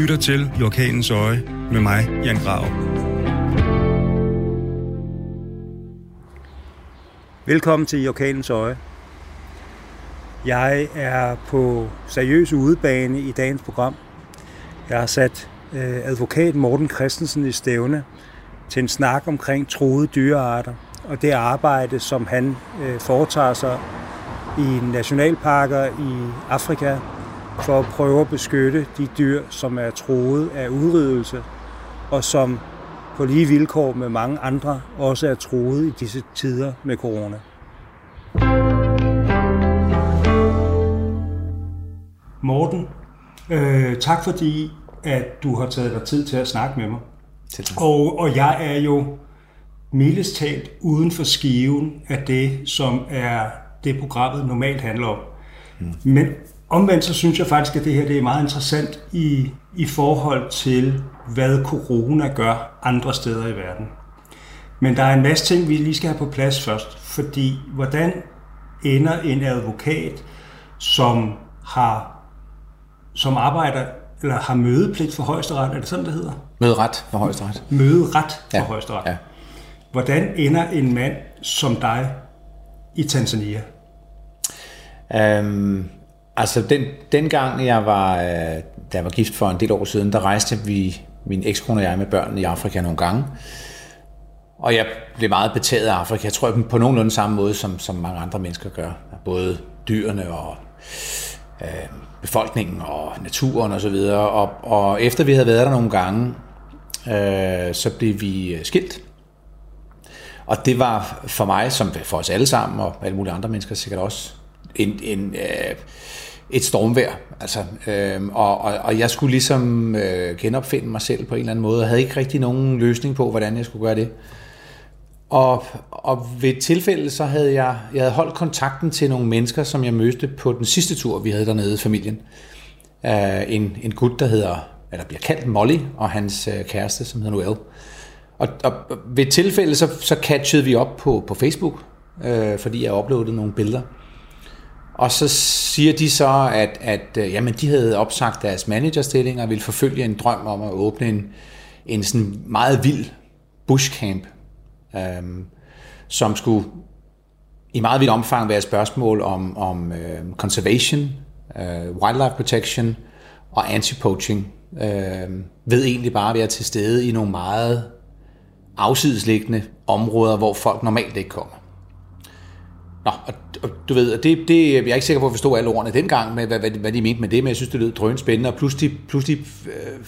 lytter til I Orkanens Øje med mig, Jan Grav. Velkommen til I Orkanens Øje. Jeg er på seriøs udebane i dagens program. Jeg har sat øh, advokat Morten Christensen i stævne til en snak omkring troede dyrearter og det arbejde, som han øh, foretager sig i nationalparker i Afrika for at prøve at beskytte de dyr, som er troet af udryddelse, og som på lige vilkår med mange andre også er troet i disse tider med corona. Morten, øh, tak fordi, at du har taget dig tid til at snakke med mig. Og, og jeg er jo mildest talt uden for skiven af det, som er det programmet normalt handler om. Mm. Men omvendt så synes jeg faktisk, at det her det er meget interessant i, i forhold til, hvad corona gør andre steder i verden. Men der er en masse ting, vi lige skal have på plads først. Fordi hvordan ender en advokat, som har som arbejder eller har mødepligt for højesteret, er det sådan, det hedder? Møderet for højesteret. Møderet for Ja, højesteret. ja. Hvordan ender en mand som dig i Tanzania? Øhm, altså, den, dengang jeg var, øh, da jeg var gift for en del år siden, der rejste vi, min ekskone og jeg, med børnene i Afrika nogle gange. Og jeg blev meget betaget af Afrika. Jeg tror på nogenlunde samme måde, som, som mange andre mennesker gør. Både dyrene og øh, befolkningen og naturen osv. Og, og, og efter vi havde været der nogle gange, øh, så blev vi øh, skilt. Og det var for mig, som for os alle sammen, og alle mulige andre mennesker sikkert også, en, en, øh, et stormvær. Altså, øh, og, og, og jeg skulle ligesom øh, genopfinde mig selv på en eller anden måde, og havde ikke rigtig nogen løsning på, hvordan jeg skulle gøre det. Og, og ved et tilfælde, så havde jeg, jeg havde holdt kontakten til nogle mennesker, som jeg mødte på den sidste tur, vi havde dernede i familien. Uh, en, en gut, der hedder, eller bliver kaldt Molly, og hans uh, kæreste, som hedder Noel. Og, og ved et tilfælde, så, så catchede vi op på, på Facebook, øh, fordi jeg uploadede nogle billeder. Og så siger de så, at, at øh, jamen, de havde opsagt deres managerstilling og ville forfølge en drøm om at åbne en, en sådan meget vild bushcamp, øhm, som skulle i meget vidt omfang være et spørgsmål om, om øh, conservation, øh, wildlife protection og anti-poaching, øh, ved egentlig bare at være til stede i nogle meget afsidesliggende områder, hvor folk normalt ikke kommer. Nå, og, og du ved, det, det, jeg er ikke sikker på at forstå alle ordene dengang, med, hvad, hvad, hvad de mente med det, men jeg synes, det lød drøn spændende, og pludselig, pludselig øh,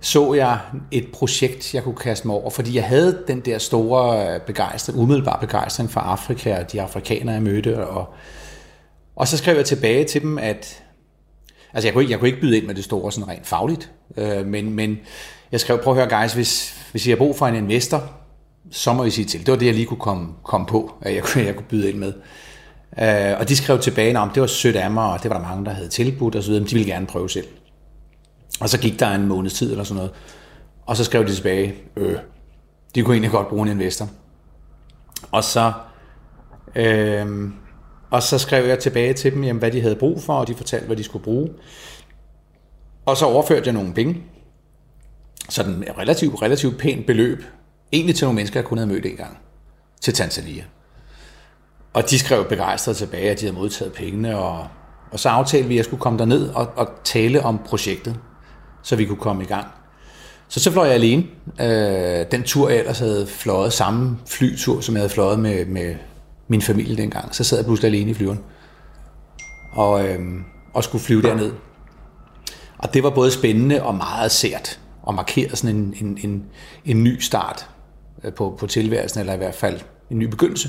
så jeg et projekt, jeg kunne kaste mig over, fordi jeg havde den der store øh, begejstring, umiddelbare begejstring for Afrika, og de afrikanere, jeg mødte, og, og så skrev jeg tilbage til dem, at altså jeg kunne ikke, jeg kunne ikke byde ind med det store sådan rent fagligt, øh, men, men jeg skrev, prøv at høre guys, hvis, hvis I har brug for en investor, så må I sige til. Det var det, jeg lige kunne komme, komme på, at jeg, kunne- jeg kunne byde ind med. Øh, og de skrev tilbage, om det var sødt af mig, og det var der mange, der havde tilbudt osv., så men de ville gerne prøve selv. Og så gik der en måneds tid eller sådan noget, og så skrev de tilbage, øh, de kunne egentlig godt bruge en investor. Og så, øh, og så skrev jeg tilbage til dem, jamen, hvad de havde brug for, og de fortalte, hvad de skulle bruge. Og så overførte jeg nogle penge, sådan et relativt, relativt pænt beløb, egentlig til nogle mennesker, jeg kun havde mødt en gang, til Tanzania. Og de skrev begejstret tilbage, at de havde modtaget pengene, og, og så aftalte vi, at jeg skulle komme derned og, og tale om projektet, så vi kunne komme i gang. Så så fløj jeg alene. Øh, den tur, jeg ellers havde fløjet, samme flytur, som jeg havde fløjet med, med min familie dengang, så sad jeg pludselig alene i flyveren. Og, øh, og skulle flyve derned. Og det var både spændende og meget sært, og markerede sådan en, en, en, en ny start Øh, på, på tilværelsen, eller i hvert fald en ny begyndelse.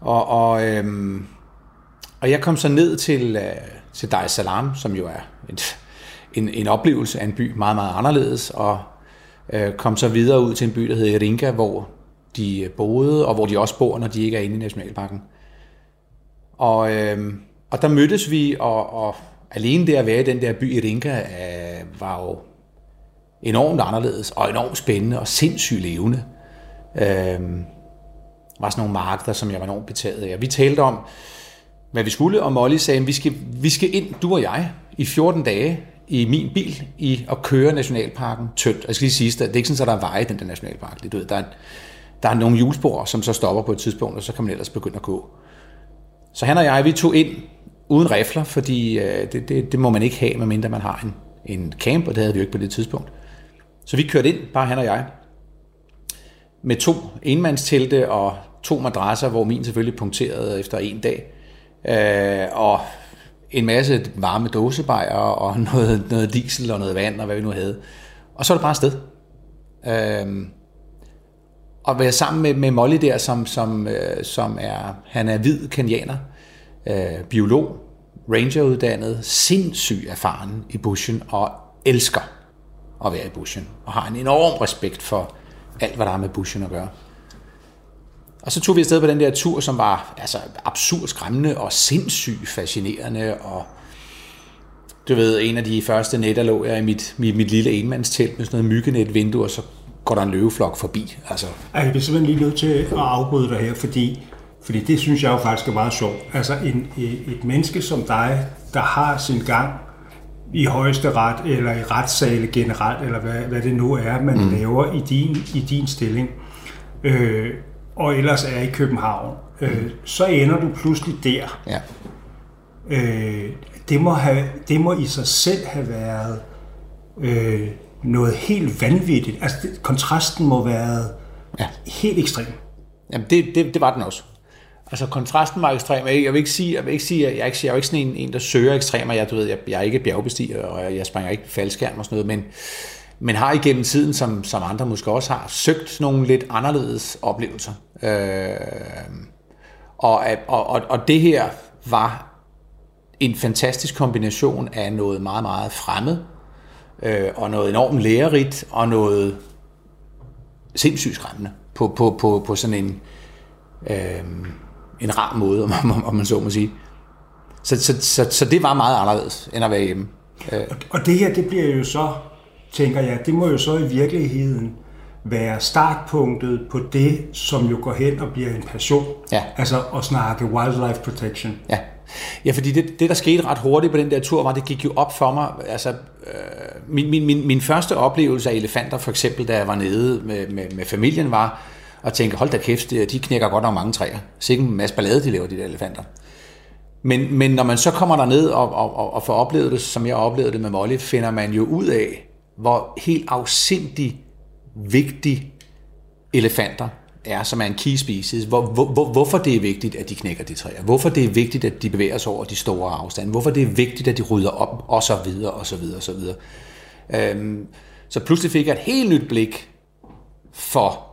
Og, og, øhm, og jeg kom så ned til, øh, til Dar es Salaam, som jo er et, en, en oplevelse af en by meget, meget anderledes, og øh, kom så videre ud til en by, der hedder Iringa, hvor de øh, boede, og hvor de også bor, når de ikke er inde i Nationalparken. Og, øh, og der mødtes vi, og, og alene det at være i den der by Iringa øh, var jo enormt anderledes, og enormt spændende, og sindssygt levende. Øh, var sådan nogle markeder, som jeg var enormt betaget af. Vi talte om, hvad vi skulle, og Molly sagde, vi skal, vi skal ind, du og jeg, i 14 dage i min bil i at køre nationalparken tyndt. Jeg skal lige sige, at det er ikke sådan, at der er veje i den der nationalpark. Det, du ved, der, er, der er nogle hjulspor, som så stopper på et tidspunkt, og så kan man ellers begynde at gå. Så han og jeg, vi tog ind uden rifler, fordi øh, det, det, det må man ikke have, medmindre man har en, en camp, og det havde vi jo ikke på det tidspunkt. Så vi kørte ind, bare han og jeg, med to enmandstelte og to madrasser, hvor min selvfølgelig punkterede efter en dag. Øh, og en masse varme dåsebajer og noget, noget diesel og noget vand og hvad vi nu havde. Og så er det bare afsted. Øh, og være sammen med, med Molly der, som, som, øh, som er, han er hvid kenianer, øh, biolog, rangeruddannet, sindssyg erfaren i bushen og elsker at være i bushen. Og har en enorm respekt for alt, hvad der har med bushen at gøre. Og så tog vi afsted på den der tur, som var altså, absurd skræmmende og sindssygt fascinerende. Og du ved, en af de første nætter lå jeg i mit, mit, mit lille enmandstelt med sådan noget myggenet vindue, og så går der en løveflok forbi. Altså. Jeg bliver simpelthen lige nødt til at afbryde dig her, fordi, fordi det synes jeg jo faktisk er meget sjovt. Altså en, et menneske som dig, der har sin gang i højeste ret, eller i retssale generelt, eller hvad, hvad det nu er, man mm. laver i din, i din stilling, øh, og ellers er i København, øh, mm. så ender du pludselig der. Ja. Øh, det, må have, det må i sig selv have været øh, noget helt vanvittigt. Altså, det, kontrasten må have været ja. helt ekstrem. Jamen, det, det, det var den også. Altså, kontrasten var ekstrem. Jeg vil ikke sige, jeg vil ikke sige, jeg er ikke, jeg er ikke sådan en, en, der søger ekstremer. Jeg, du ved, jeg, jeg er ikke bjergbestiger, og jeg springer ikke faldskærm og sådan noget, men, men har igennem tiden, som, som andre måske også har, søgt nogle lidt anderledes oplevelser. Øh, og, og, og, og det her var en fantastisk kombination af noget meget, meget fremmed, øh, og noget enormt lærerigt, og noget sindssygt skræmmende på, på, på, på sådan en, øh, en rar måde, om, om, om man så må sige. Så, så, så, så det var meget anderledes, end at være hjemme. Øh. Og, det her, det bliver jo så, tænker jeg, det må jo så i virkeligheden være startpunktet på det, som jo går hen og bliver en passion. Ja. Altså at snakke wildlife protection. Ja. Ja, fordi det, det, der skete ret hurtigt på den der tur, var, det gik jo op for mig, altså øh, min, min, min, min første oplevelse af elefanter, for eksempel, da jeg var nede med, med, med familien, var at tænke, hold da kæft, de knækker godt nok mange træer. Sikke en masse ballade, de laver, de der elefanter. Men, men når man så kommer der ned og, og, og får oplevet det, som jeg oplevede det med Molly, finder man jo ud af, hvor helt afsindig vigtig elefanter er, som er en key species, hvor, hvor, hvorfor det er vigtigt, at de knækker de træer, hvorfor det er vigtigt, at de bevæger sig over de store afstande, hvorfor det er vigtigt, at de rydder op, og så videre, og så videre, og så videre. Øhm, så pludselig fik jeg et helt nyt blik for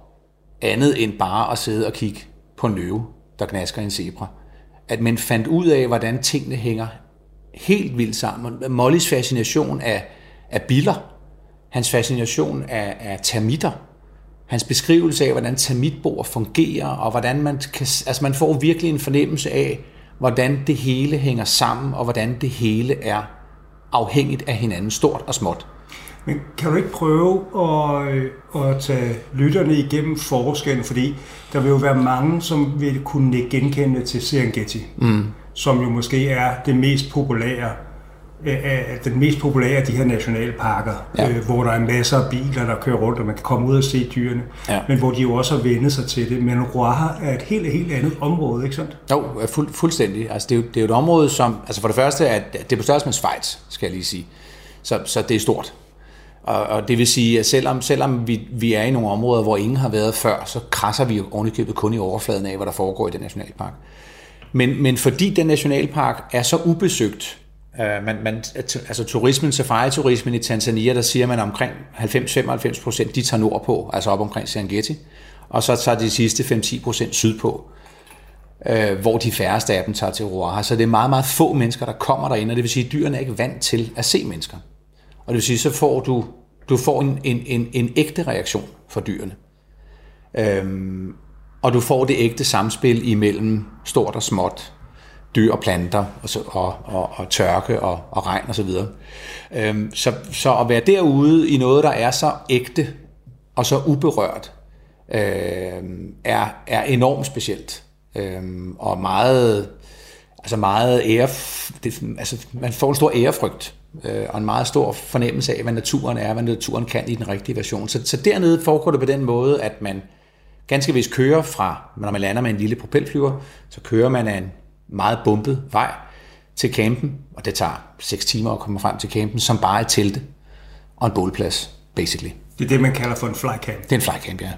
andet end bare at sidde og kigge på en løve, der gnasker en zebra. At man fandt ud af, hvordan tingene hænger helt vildt sammen. Mollys fascination af, af biller, hans fascination af, af termitter, hans beskrivelse af, hvordan termitboer fungerer, og hvordan man kan, altså man får virkelig en fornemmelse af, hvordan det hele hænger sammen, og hvordan det hele er afhængigt af hinanden, stort og småt. Men kan du ikke prøve at, øh, at tage lytterne igennem forskellen, fordi der vil jo være mange, som vil kunne genkende til Serengeti, mm. som jo måske er det mest populære af den mest populære af de her nationalparker, ja. øh, hvor der er masser af biler, der kører rundt, og man kan komme ud og se dyrene, ja. men hvor de jo også har vendt sig til det. Men Ruaha er et helt, helt andet område, ikke sandt? Jo, fuld, fuldstændig. Altså, det, er jo, det er jo et område, som... Altså for det første, er, det er på størrelse med Schweiz, skal jeg lige sige. Så, så det er stort. Og, og det vil sige, at selvom, selvom vi, vi er i nogle områder, hvor ingen har været før, så krasser vi jo ovenikøbet kun i overfladen af, hvad der foregår i den nationalpark. Men, men fordi den nationalpark er så ubesøgt, øh, man, man, altså turismen, safari-turismen i Tanzania, der siger man omkring 90-95 procent, de tager nordpå, altså op omkring Serengeti, og så tager de sidste 5-10 procent sydpå, øh, hvor de færreste af dem tager til Ruaha. Så det er meget, meget få mennesker, der kommer derind, og det vil sige, at dyrene er ikke vant til at se mennesker. Og det vil sige, så får du, du får en, en, en, en ægte reaktion for dyrene. Øhm, og du får det ægte samspil imellem stort og småt, dyr og planter, og, så, og, og, og tørke og, og regn osv. Så, videre. øhm, så, så at være derude i noget, der er så ægte og så uberørt, øhm, er, er enormt specielt. Øhm, og meget, altså meget ære, det, altså man får en stor ærefrygt øh, og en meget stor fornemmelse af, hvad naturen er, hvad naturen kan i den rigtige version. Så, så dernede foregår det på den måde, at man ganske vist kører fra, når man lander med en lille propelflyver, så kører man af en meget bumpet vej til campen, og det tager 6 timer at komme frem til campen, som bare er telte og en bålplads, basically. Det er det, man kalder for en flycamp. Det er en flycamp, ja.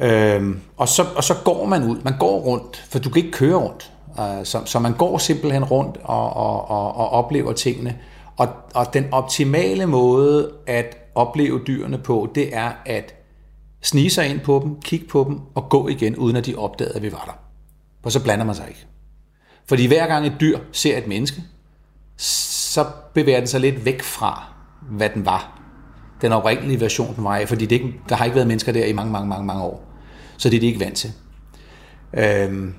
Øhm, og, så, og så går man ud. Man går rundt, for du kan ikke køre rundt. Øh, så, så man går simpelthen rundt og, og, og, og oplever tingene. Og, og den optimale måde at opleve dyrene på, det er at snige sig ind på dem, kigge på dem og gå igen, uden at de opdagede, at vi var der. For så blander man sig ikke. Fordi hver gang et dyr ser et menneske, så bevæger den sig lidt væk fra, hvad den var. Den oprindelige version, den var af, fordi det ikke, der har ikke været mennesker der i mange, mange, mange, mange år. Så det er de ikke vant til. Øhm,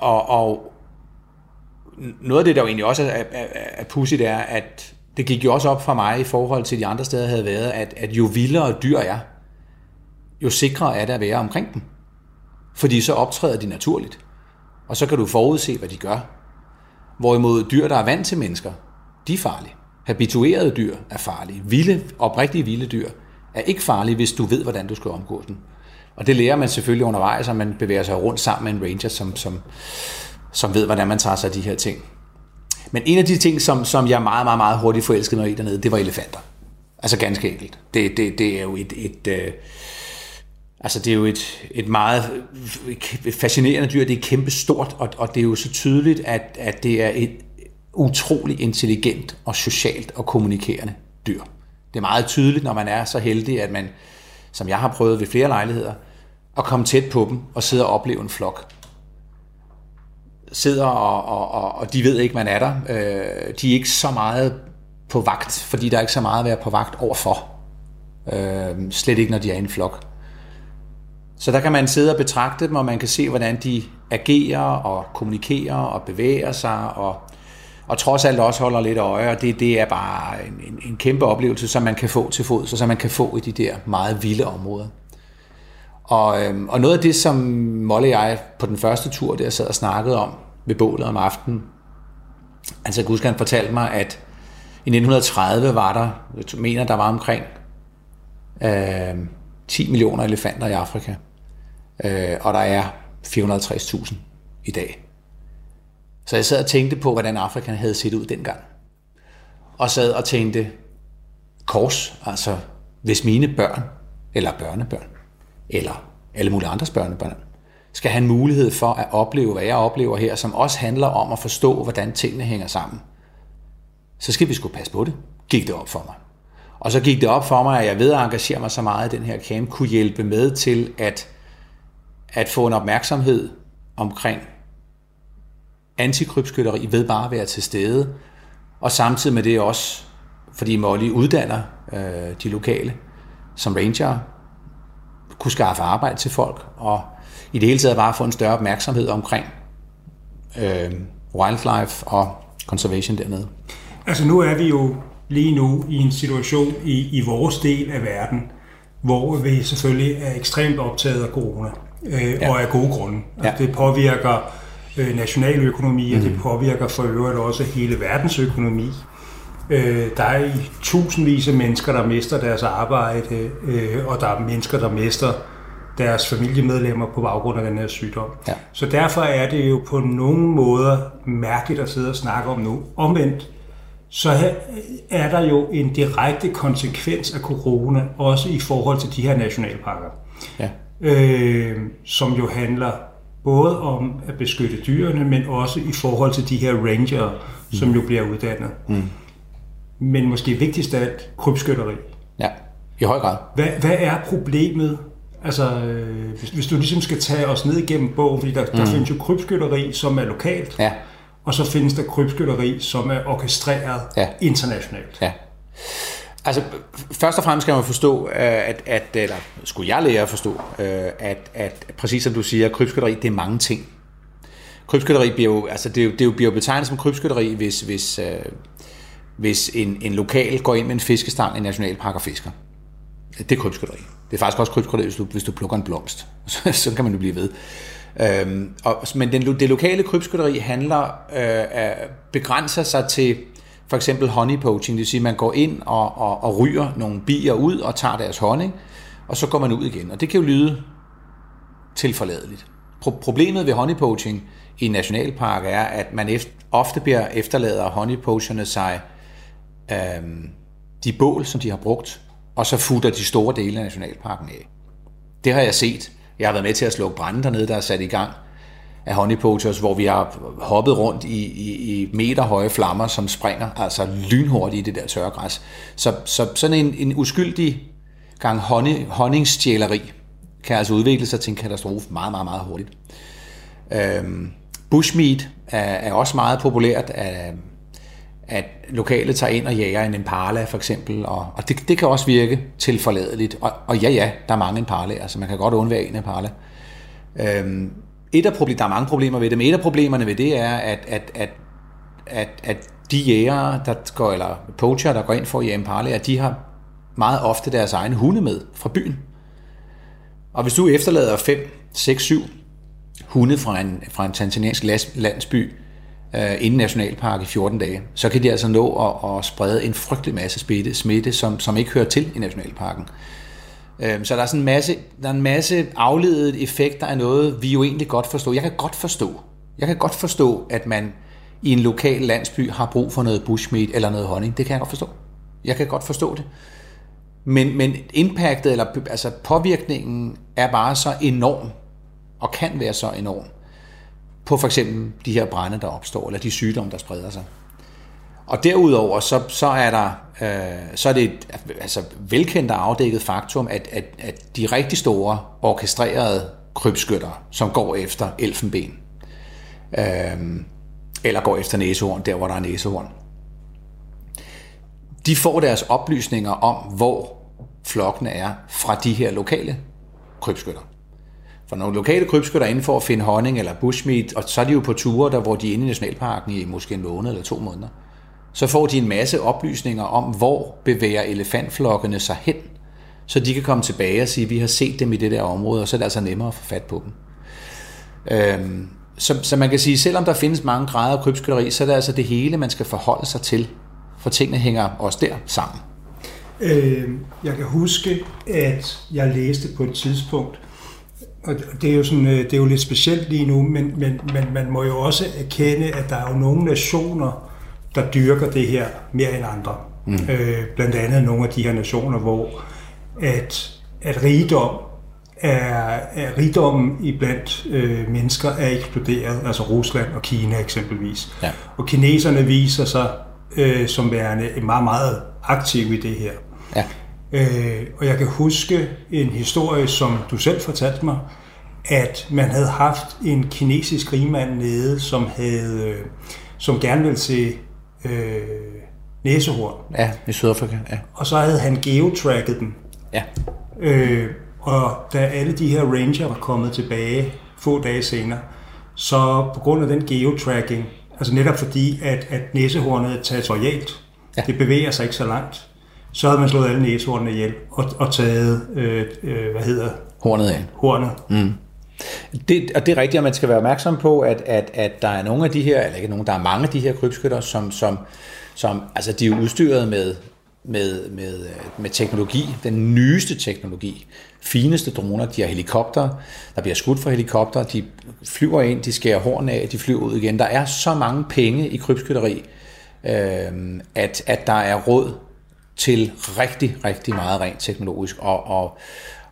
og, og noget af det, der jo egentlig også er, er, er pudsigt, er, at det gik jo også op for mig i forhold til de andre steder, havde været, at, at jo vildere dyr er, jo sikrere er det at være omkring dem. Fordi så optræder de naturligt. Og så kan du forudse, hvad de gør. Hvorimod dyr, der er vant til mennesker, de er farlige. Habituerede dyr er farlige. Vilde, oprigtige vilde dyr er ikke farlige, hvis du ved, hvordan du skal omgå dem. Og det lærer man selvfølgelig undervejs, at man bevæger sig rundt sammen med en ranger, som, som, som ved, hvordan man tager sig af de her ting. Men en af de ting, som, som jeg meget, meget, meget hurtigt forelskede mig i dernede, det var elefanter. Altså ganske enkelt. Det, det, det er jo et, et, øh, Altså det er jo et, et meget fascinerende dyr, det er kæmpe stort, og, og det er jo så tydeligt, at, at det er et utrolig intelligent og socialt og kommunikerende dyr. Det er meget tydeligt, når man er så heldig, at man, som jeg har prøvet ved flere lejligheder, at komme tæt på dem og sidde og opleve en flok. Sidder og, og, og, og de ved ikke, man er der. Øh, de er ikke så meget på vagt, fordi der er ikke så meget at være på vagt overfor. Øh, slet ikke, når de er i en flok. Så der kan man sidde og betragte dem, og man kan se, hvordan de agerer og kommunikerer og bevæger sig, og, og trods alt også holder lidt øje, og det, det er bare en, en, en kæmpe oplevelse, som man kan få til fod, så som man kan få i de der meget vilde områder. Og, øhm, og noget af det, som Molle og jeg på den første tur der sad og snakkede om ved bålet om aftenen, altså jeg kan huske, han fortalte mig, at i 1930 var der, jeg mener, der var omkring øh, 10 millioner elefanter i Afrika øh, og der er 450.000 i dag. Så jeg sad og tænkte på, hvordan Afrika havde set ud dengang. Og sad og tænkte, kors, altså hvis mine børn, eller børnebørn, eller alle mulige andres børnebørn, skal have en mulighed for at opleve, hvad jeg oplever her, som også handler om at forstå, hvordan tingene hænger sammen, så skal vi sgu passe på det, gik det op for mig. Og så gik det op for mig, at jeg ved at engagere mig så meget i den her camp, kunne hjælpe med til at at få en opmærksomhed omkring antikrybskytteri ved bare at være til stede, og samtidig med det også, fordi Molly uddanner øh, de lokale som ranger, kunne skaffe arbejde til folk, og i det hele taget bare få en større opmærksomhed omkring øh, wildlife og conservation dernede. Altså nu er vi jo lige nu i en situation i, i vores del af verden, hvor vi selvfølgelig er ekstremt optaget af corona øh, ja. og af gode grunde. Altså, ja. Det påvirker øh, nationaløkonomi, og mm. det påvirker for øvrigt også hele verdensøkonomi. Øh, der er i tusindvis af mennesker, der mister deres arbejde, øh, og der er mennesker, der mister deres familiemedlemmer på baggrund af den her sygdom. Ja. Så derfor er det jo på nogle måder mærkeligt at sidde og snakke om nu. Omvendt, så er der jo en direkte konsekvens af corona, også i forhold til de her nationalparker. Ja øh, som jo handler både om at beskytte dyrene, men også i forhold til de her ranger, mm. som jo bliver uddannet. Mm. Men måske vigtigst af alt, krybskytteri. Ja, i høj grad. Hvad, hvad er problemet? Altså, øh, hvis, hvis du ligesom skal tage os ned igennem bogen, fordi der, mm. der findes jo krybskytteri, som er lokalt, ja. og så findes der krybskytteri, som er orkestreret ja. internationalt. Ja. Altså, først og fremmest skal man forstå, øh, at, at eller skulle jeg lære at forstå, øh, at, at præcis som du siger, krybskytteri, det er mange ting. Krybskytteri bliver jo, altså det, det bliver jo betegnet som krybskytteri, hvis, hvis, øh, hvis en, en lokal går ind med en fiskestang i nationalpark og fisker. Det er krybskytteri. Det er faktisk også krybskytteri, hvis du, hvis du plukker en blomst. Så, så kan man jo blive ved. Øhm, og, men den, det lokale krybskytteri handler, øh, begrænser sig til for eksempel honey poaching, det vil sige, at man går ind og, og, og ryger nogle bier ud og tager deres honning, og så går man ud igen. Og det kan jo lyde tilforladeligt. Pro- problemet ved honey poaching i en nationalpark er, at man efter, ofte bliver efterlader honeypoacherne sig øhm, de bål, som de har brugt, og så futter de store dele af nationalparken af. Det har jeg set. Jeg har været med til at slukke brænde dernede, der er sat i gang af honeypoachers, hvor vi har hoppet rundt i, i, i meterhøje flammer, som springer altså lynhurtigt i det der tørre græs. Så, så sådan en, en uskyldig gang honning, honningstjæleri kan altså udvikle sig til en katastrofe meget, meget, meget hurtigt. Øhm, bushmeat er, er også meget populært, at, at lokale tager ind og jager en impala for eksempel, og, og det, det kan også virke tilforladeligt. Og, og ja, ja, der er mange impalaer, så man kan godt undvære en impala. Øhm, et af problem, der er mange problemer ved det, men et af problemerne ved det er, at, at, at, at, at de jægere, der går, eller poacher, der går ind for at jage impalaer, de har meget ofte deres egne hunde med fra byen. Og hvis du efterlader 5, 6, 7 hunde fra en, fra en tanzaniansk landsby øh, inden nationalpark i 14 dage, så kan de altså nå at, at sprede en frygtelig masse smitte, smitte som, som ikke hører til i nationalparken. Øh, så der er sådan en masse, der er en masse afledede effekter af noget, vi jo egentlig godt forstår. Jeg kan godt forstå, jeg kan godt forstå, at man i en lokal landsby har brug for noget bushmeat eller noget honning. Det kan jeg godt forstå. Jeg kan godt forstå det. Men, men impactet, eller altså påvirkningen, er bare så enorm, og kan være så enorm, på for eksempel de her brænde, der opstår, eller de sygdomme, der spreder sig. Og derudover, så, så er der øh, så er det et altså, velkendt og afdækket faktum, at, at, at de rigtig store orkestrerede krybskytter, som går efter elfenben, øh, eller går efter næsehorn, der hvor der er næsehorn, de får deres oplysninger om, hvor flokkene er fra de her lokale krybskytter. For nogle lokale krybskytter er inde for at finde honning eller bushmeat, og så er de jo på ture, der hvor de er inde i nationalparken i måske en måned eller to måneder. Så får de en masse oplysninger om, hvor bevæger elefantflokkene sig hen, så de kan komme tilbage og sige, at vi har set dem i det der område, og så er det altså nemmere at få fat på dem. Øhm, så, så man kan sige, selvom der findes mange grader af krybskytteri, så er det altså det hele, man skal forholde sig til, for tingene hænger også der sammen. Øh, jeg kan huske, at jeg læste på et tidspunkt, og det er jo, sådan, øh, det er jo lidt specielt lige nu, men, men, men man må jo også erkende, at der er jo nogle nationer, der dyrker det her mere end andre. Mm. Øh, blandt andet nogle af de her nationer, hvor at, at rigdom er, er rigdommen i blandt øh, mennesker er eksploderet, altså Rusland og Kina eksempelvis. Ja. Og kineserne viser sig øh, som værende meget, meget aktive i det her. Ja. Øh, og jeg kan huske en historie, som du selv fortalte mig, at man havde haft en kinesisk rigmand nede, som havde, øh, som gerne ville se øh, næsehorn. Ja, i Sydafrika, ja. Og så havde han geotracket dem. Ja. Øh, og da alle de her ranger var kommet tilbage få dage senere, så på grund af den geotracking, altså netop fordi, at, at næsehornet er territorialt, ja. det bevæger sig ikke så langt, så havde man slået alle næsehornene ihjel og, og taget, øh, øh, hvad hedder Hornet af. Hornet. Mm. Det, og det er rigtigt, at man skal være opmærksom på, at, at, at der er nogle af de her, eller ikke nogen, der er mange af de her krybskytter, som, som, som altså de er udstyret med, med, med, med teknologi, den nyeste teknologi, fineste droner, de har helikopter, der bliver skudt fra helikopter, de flyver ind, de skærer hornene af, de flyver ud igen. Der er så mange penge i krybskytteri, øh, at, at der er råd til rigtig, rigtig meget rent teknologisk, og, og,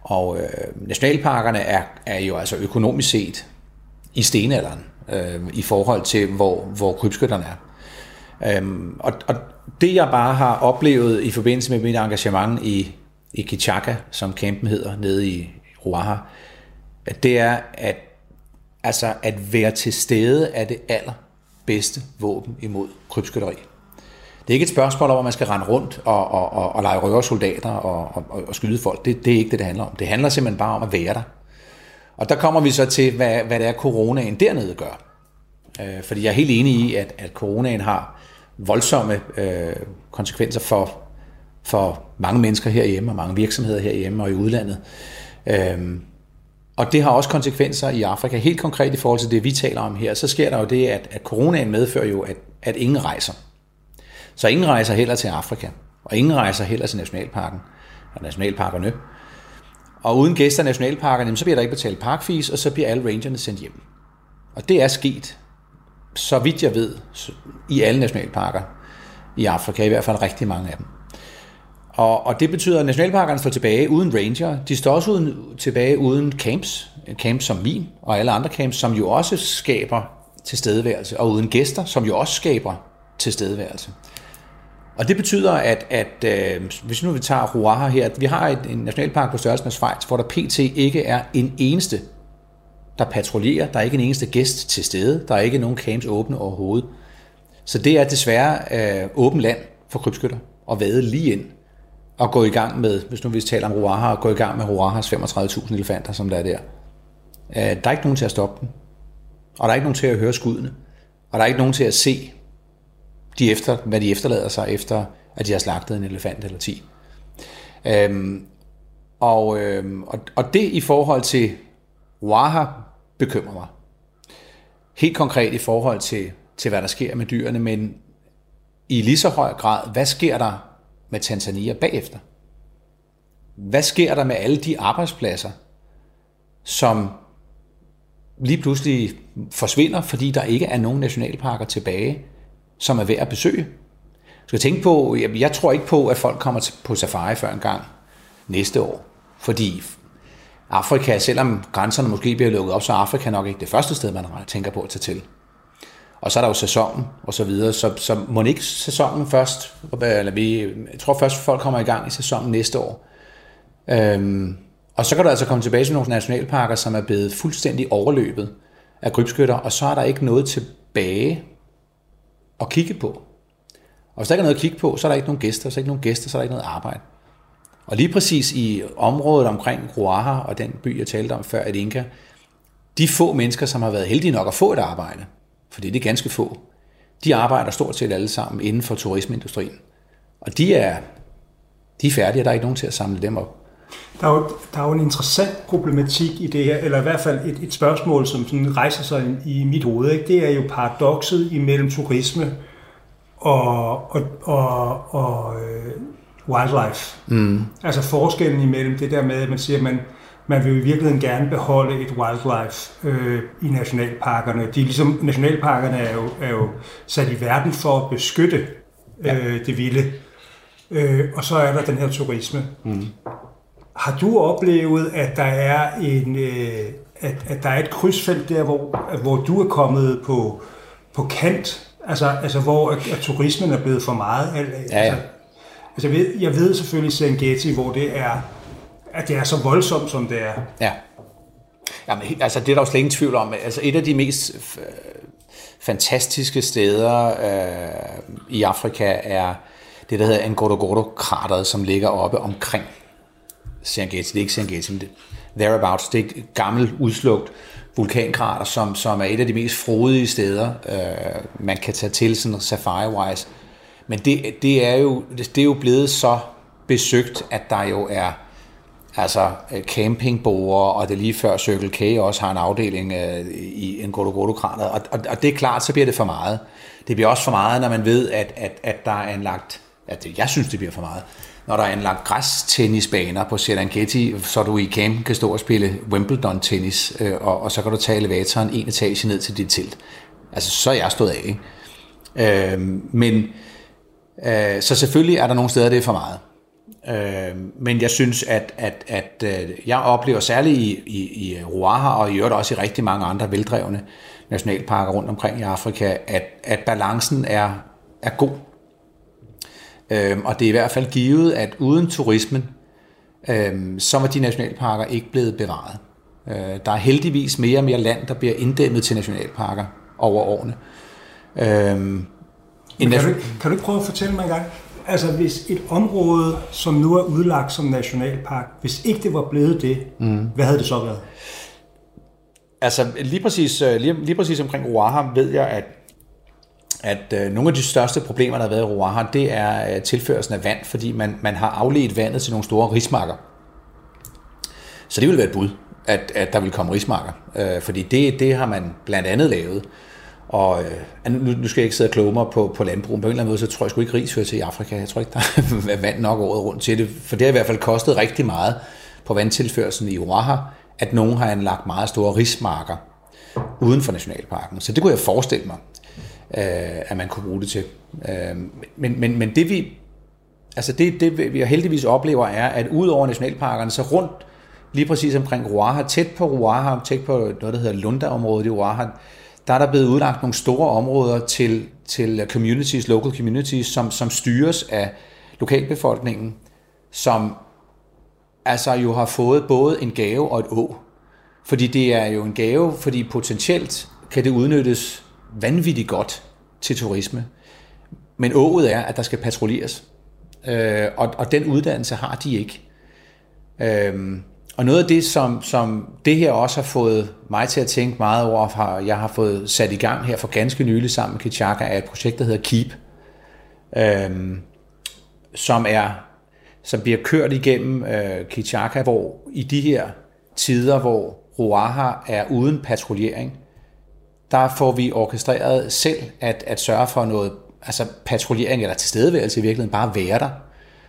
og øh, nationalparkerne er, er jo altså økonomisk set i stenalderen øh, i forhold til, hvor, hvor krybskytterne er. Øhm, og, og det jeg bare har oplevet i forbindelse med mit engagement i, i Kichaka, som campen hedder, nede i Ruaha, det er, at, altså, at være til stede er det allerbedste våben imod krybskytteri. Det er ikke et spørgsmål om, at man skal rende rundt og, og, og, og lege røversoldater og, og, og skyde folk. Det, det er ikke det, det handler om. Det handler simpelthen bare om at være der. Og der kommer vi så til, hvad, hvad det er, coronaen dernede gør. Øh, fordi jeg er helt enig i, at, at coronaen har voldsomme øh, konsekvenser for, for mange mennesker herhjemme, og mange virksomheder herhjemme og i udlandet. Øh, og det har også konsekvenser i Afrika. Helt konkret i forhold til det, vi taler om her, så sker der jo det, at, at coronaen medfører jo, at, at ingen rejser. Så ingen rejser heller til Afrika, og ingen rejser heller til Nationalparken, og nationalparkerne. Og uden gæster i nationalparkerne, så bliver der ikke betalt parkfees, og så bliver alle rangerne sendt hjem. Og det er sket, så vidt jeg ved, i alle nationalparker i Afrika, i hvert fald rigtig mange af dem. Og, og det betyder, at nationalparkerne står tilbage uden ranger. De står også uden, tilbage uden camps. Camps som min og alle andre camps, som jo også skaber tilstedeværelse. Og uden gæster, som jo også skaber tilstedeværelse. Og det betyder, at, at øh, hvis nu vi tager Ruaha her, at vi har et, en nationalpark på størrelse med Schweiz, hvor der pt. ikke er en eneste, der patruljerer. Der er ikke en eneste gæst til stede. Der er ikke nogen camps åbne overhovedet. Så det er desværre øh, åben land for krybskytter at vade lige ind og gå i gang med, hvis nu vi taler om Ruaha, og gå i gang med Ruahas 35.000 elefanter, som der er der. Øh, der er ikke nogen til at stoppe dem. Og der er ikke nogen til at høre skuddene. Og der er ikke nogen til at se, de efter, hvad de efterlader sig efter, at de har slagtet en elefant eller 10. Øhm, og, øhm, og, og det i forhold til Waha bekymrer mig. Helt konkret i forhold til, til, hvad der sker med dyrene, men i lige så høj grad, hvad sker der med Tanzania bagefter? Hvad sker der med alle de arbejdspladser, som lige pludselig forsvinder, fordi der ikke er nogen nationalparker tilbage, som er værd at besøge? Du skal tænke på, jeg, jeg tror ikke på, at folk kommer på safari før en gang næste år, fordi Afrika, selvom grænserne måske bliver lukket op, så er Afrika nok ikke det første sted, man tænker på at tage til. Og så er der jo sæsonen og så videre, så, så må ikke sæsonen først, eller vi, jeg tror først folk kommer i gang i sæsonen næste år. Øhm, og så kan du altså komme tilbage til nogle nationalparker, som er blevet fuldstændig overløbet af krybskytter, og så er der ikke noget tilbage at kigge på. Og hvis der ikke er noget at kigge på, så er der ikke nogen gæster, hvis der er ikke nogen gæster, så er der ikke noget arbejde. Og lige præcis i området omkring Ruaha og den by, jeg talte om før, at Inka, de få mennesker, som har været heldige nok at få et arbejde, for det er ganske få, de arbejder stort set alle sammen inden for turismeindustrien. Og de er, de er færdige, og der er ikke nogen til at samle dem op. Der er, jo, der er jo en interessant problematik i det her, eller i hvert fald et, et spørgsmål, som sådan rejser sig i mit hoved. Ikke? Det er jo paradokset imellem turisme og, og, og, og øh, wildlife. Mm. Altså forskellen imellem det der med, at man siger, at man, man vil i virkeligheden gerne beholde et wildlife øh, i nationalparkerne. De, ligesom, nationalparkerne er jo, er jo sat i verden for at beskytte ja. øh, det vilde. Øh, og så er der den her turisme. Mm. Har du oplevet, at der er en øh, at, at der er et krydsfelt der, hvor, hvor du er kommet på, på kant, altså, altså hvor at, at turismen er blevet for meget? Altså, ja, ja. Altså, jeg, ved, jeg ved selvfølgelig Serengeti, hvor det er, at det er så voldsomt, som det er. Ja. Jamen, altså, det er der jo slet ingen tvivl om. Altså, et af de mest fantastiske steder øh, i Afrika er det, der hedder Ngorongoro-krateret, som ligger oppe omkring Serengeti. Det er ikke Serengeti, men det thereabouts. Det er et gammelt, udslugt vulkankrater, som, som er et af de mest frodige steder, øh, man kan tage til sådan safari-wise. Men det, det, er jo, det er jo blevet så besøgt, at der jo er altså øh, campingboer, og det lige før Circle K også har en afdeling øh, i en Gotogoro-krater, og, og, og det er klart, så bliver det for meget. Det bliver også for meget, når man ved, at, at, at der er anlagt, at det, jeg synes, det bliver for meget, når der er anlagt græstennisbaner på Serengeti, så du i camp kan stå og spille Wimbledon-tennis, øh, og, og så kan du tage elevatoren en etage ned til dit telt. Altså, så er jeg stået af, ikke? Øh, men Øh, så selvfølgelig er der nogle steder, det er for meget. Øh, men jeg synes, at, at, at øh, jeg oplever særligt i, i, i Ruaha, og i øvrigt også i rigtig mange andre veldrevne nationalparker rundt omkring i Afrika, at, at balancen er, er god og det er i hvert fald givet, at uden turismen, så var de nationalparker ikke blevet bevaret. der er heldigvis mere og mere land, der bliver inddæmmet til nationalparker over årene. Men kan, du, kan du ikke prøve at fortælle mig en gang, altså hvis et område, som nu er udlagt som nationalpark, hvis ikke det var blevet det, mm. hvad havde det så været? Altså lige præcis, øh, lige, lige præcis omkring Ruaha ved jeg, at at øh, nogle af de største problemer, der har været i Ruaha, det er øh, tilførelsen af vand, fordi man, man har afledt vandet til nogle store rismarker. Så det vil være et bud, at, at der vil komme rismarker, øh, fordi det, det har man blandt andet lavet. og øh, nu, nu skal jeg ikke sidde og kloge mig på, på landbruget, På en eller anden måde, så tror jeg sgu ikke, ris hører til i Afrika. Jeg tror ikke, der er vand nok året rundt til det. For det har i hvert fald kostet rigtig meget på vandtilførelsen i Ruaha, at nogen har anlagt meget store rismarker uden for nationalparken. Så det kunne jeg forestille mig, Øh, at man kunne bruge det til. Øh, men, men, men det vi altså det, det vi heldigvis oplever er, at ud over nationalparkerne, så rundt lige præcis omkring Ruaha, tæt på Ruaha, tæt på noget, der hedder Lunda-området i Ruaha, der er der blevet udlagt nogle store områder til, til communities, local communities, som, som styres af lokalbefolkningen, som altså jo har fået både en gave og et å. Fordi det er jo en gave, fordi potentielt kan det udnyttes vanvittigt godt til turisme. Men ået er, at der skal patruljeres. Øh, og, og den uddannelse har de ikke. Øh, og noget af det, som, som det her også har fået mig til at tænke meget over, har, jeg har fået sat i gang her for ganske nylig sammen med Kichaka, er et projekt, der hedder Keep, øh, som er som bliver kørt igennem øh, Kichaka, hvor i de her tider, hvor Ruaha er uden patruljering, der får vi orkestreret selv at, at sørge for noget altså patruljering eller tilstedeværelse i virkeligheden, bare være der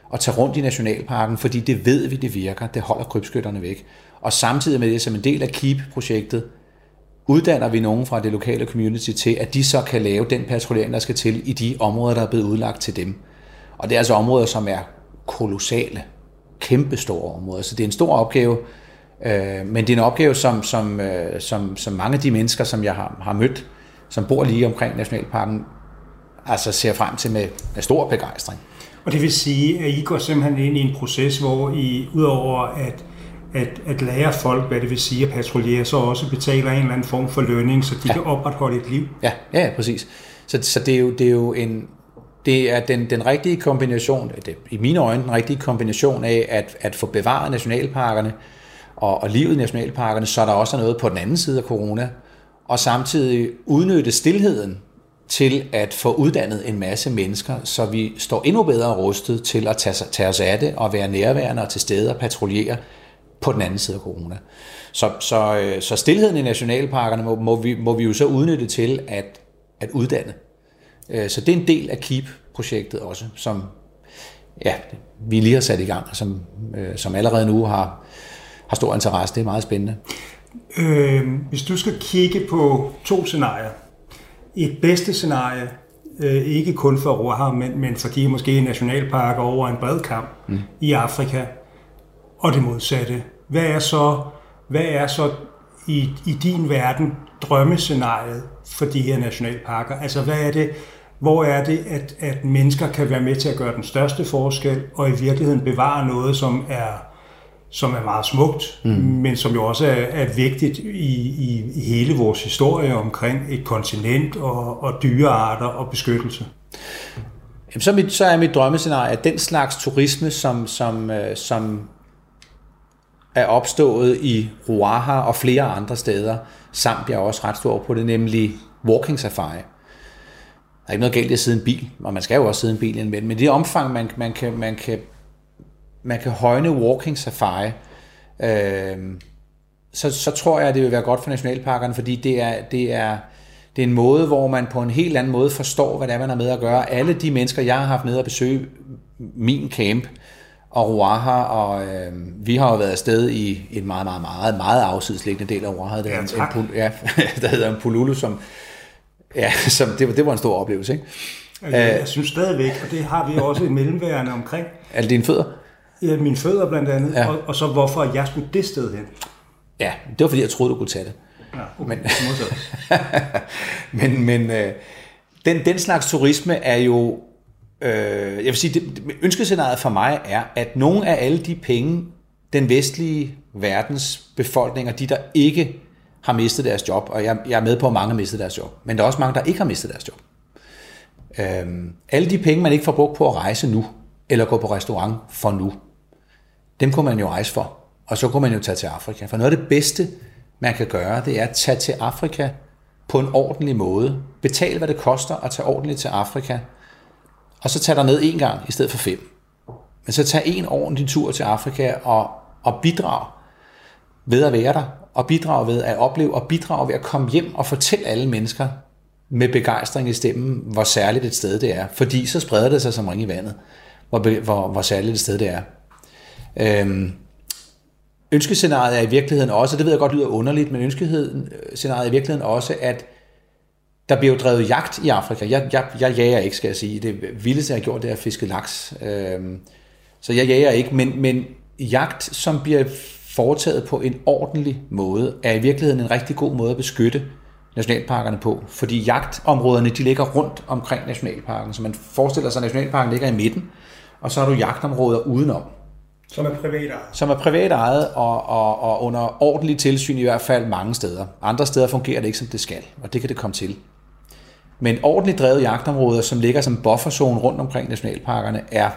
og tage rundt i nationalparken, fordi det ved vi, det virker. Det holder krybskytterne væk. Og samtidig med det, som en del af KEEP-projektet, uddanner vi nogen fra det lokale community til, at de så kan lave den patruljering, der skal til i de områder, der er blevet udlagt til dem. Og det er altså områder, som er kolossale, kæmpestore områder. Så det er en stor opgave, øh, men det er en opgave, som, som, øh, som, som mange af de mennesker, som jeg har, har mødt, som bor lige omkring Nationalparken, altså ser frem til med, med stor begejstring. Og det vil sige, at I går simpelthen ind i en proces, hvor I udover at, at, at lære folk, hvad det vil sige at patruljere, så også betaler en eller anden form for lønning, så de ja. kan opretholde et liv. Ja, ja, ja præcis. Så, så det, er jo, det er jo en, det er den, den rigtige kombination, det, i mine øjne den rigtige kombination af at, at få bevaret nationalparkerne og, og livet i nationalparkerne, så der også er noget på den anden side af corona, og samtidig udnytte stillheden til at få uddannet en masse mennesker, så vi står endnu bedre rustet til at tage, tage os af det og være nærværende og til stede og patruljere på den anden side af corona. Så, så, øh, så stillheden i nationalparkerne må, må, vi, må vi jo så udnytte til at, at uddanne. Øh, så det er en del af KEEP-projektet også, som ja, vi lige har sat i gang, som, øh, som allerede nu har, har stor interesse. Det er meget spændende. Øh, hvis du skal kigge på to scenarier, et bedste scenarie, øh, ikke kun for Roha, men, men fordi måske en nationalpark over en bred kamp mm. i Afrika, og det modsatte. Hvad er så, hvad er så i, i din verden drømmescenariet for de her nationalparker? Altså hvad er det, hvor er det, at, at mennesker kan være med til at gøre den største forskel, og i virkeligheden bevare noget, som er som er meget smukt, mm. men som jo også er, er vigtigt i, i, i hele vores historie omkring et kontinent og, og dyrearter og beskyttelse. Jamen, så, er mit, så er mit drømmescenarie, at den slags turisme, som, som, øh, som er opstået i Ruaha og flere andre steder, samt jeg også ret stor på det, nemlig walking safari. Der er ikke noget galt i at sidde en bil, og man skal jo også sidde en bil indimellem, men det omfang, man, man, kan, man kan man kan højne walking safari, øh, så, så tror jeg, at det vil være godt for nationalparkerne, fordi det er, det er, det er en måde, hvor man på en helt anden måde forstår, hvad det er, man har med at gøre. Alle de mennesker, jeg har haft med at besøge min camp, og Ruaha, og øh, vi har jo været afsted i en meget, meget, meget, meget afsidesliggende del af Ruaha, der, ja, en, en, ja, der hedder en Pululu, som, ja, som det, det var en stor oplevelse. Ikke? Jeg, jeg synes stadigvæk, og det har vi også et mellemværende omkring. Er det dine fødder? Ja, mine fødder blandt andet, ja. og, og så hvorfor jeg skulle det sted hen. Ja, det var fordi, jeg troede, du kunne tage det. Ja, okay. men, men, men øh, den, den slags turisme er jo, øh, jeg vil sige, det, ønskescenariet for mig er, at nogle af alle de penge, den vestlige verdens befolkninger, de der ikke har mistet deres job, og jeg, jeg er med på, at mange har mistet deres job, men der er også mange, der ikke har mistet deres job. Øh, alle de penge, man ikke får brugt på at rejse nu, eller gå på restaurant for nu, dem kunne man jo rejse for. Og så kunne man jo tage til Afrika. For noget af det bedste, man kan gøre, det er at tage til Afrika på en ordentlig måde. Betal, hvad det koster at tage ordentligt til Afrika. Og så tag der ned en gang i stedet for fem. Men så tag en ordentlig tur til Afrika og, og bidrag ved at være der. Og bidrag ved at opleve, og bidrag ved at komme hjem og fortælle alle mennesker, med begejstring i stemmen, hvor særligt et sted det er. Fordi så spreder det sig som ring i vandet, hvor, hvor, hvor særligt et sted det er. Øhm, ønskescenariet er i virkeligheden også, det ved jeg godt lyder underligt, men ønskescenariet er i virkeligheden også, at der bliver jo drevet jagt i Afrika. Jeg, jeg, jeg jager ikke, skal jeg sige. Det vildeste, jeg har gjort, det er at fiske laks. Øhm, så jeg jager ikke, men, men jagt, som bliver foretaget på en ordentlig måde, er i virkeligheden en rigtig god måde at beskytte nationalparkerne på. Fordi jagtområderne, de ligger rundt omkring nationalparken. Så man forestiller sig, at nationalparken ligger i midten, og så har du jagtområder udenom. Som er privat ejet. Som er privat ejet og, og, og under ordentlig tilsyn i hvert fald mange steder. Andre steder fungerer det ikke, som det skal, og det kan det komme til. Men ordentligt drevet jagtområder, som ligger som bufferzone rundt omkring nationalparkerne, er,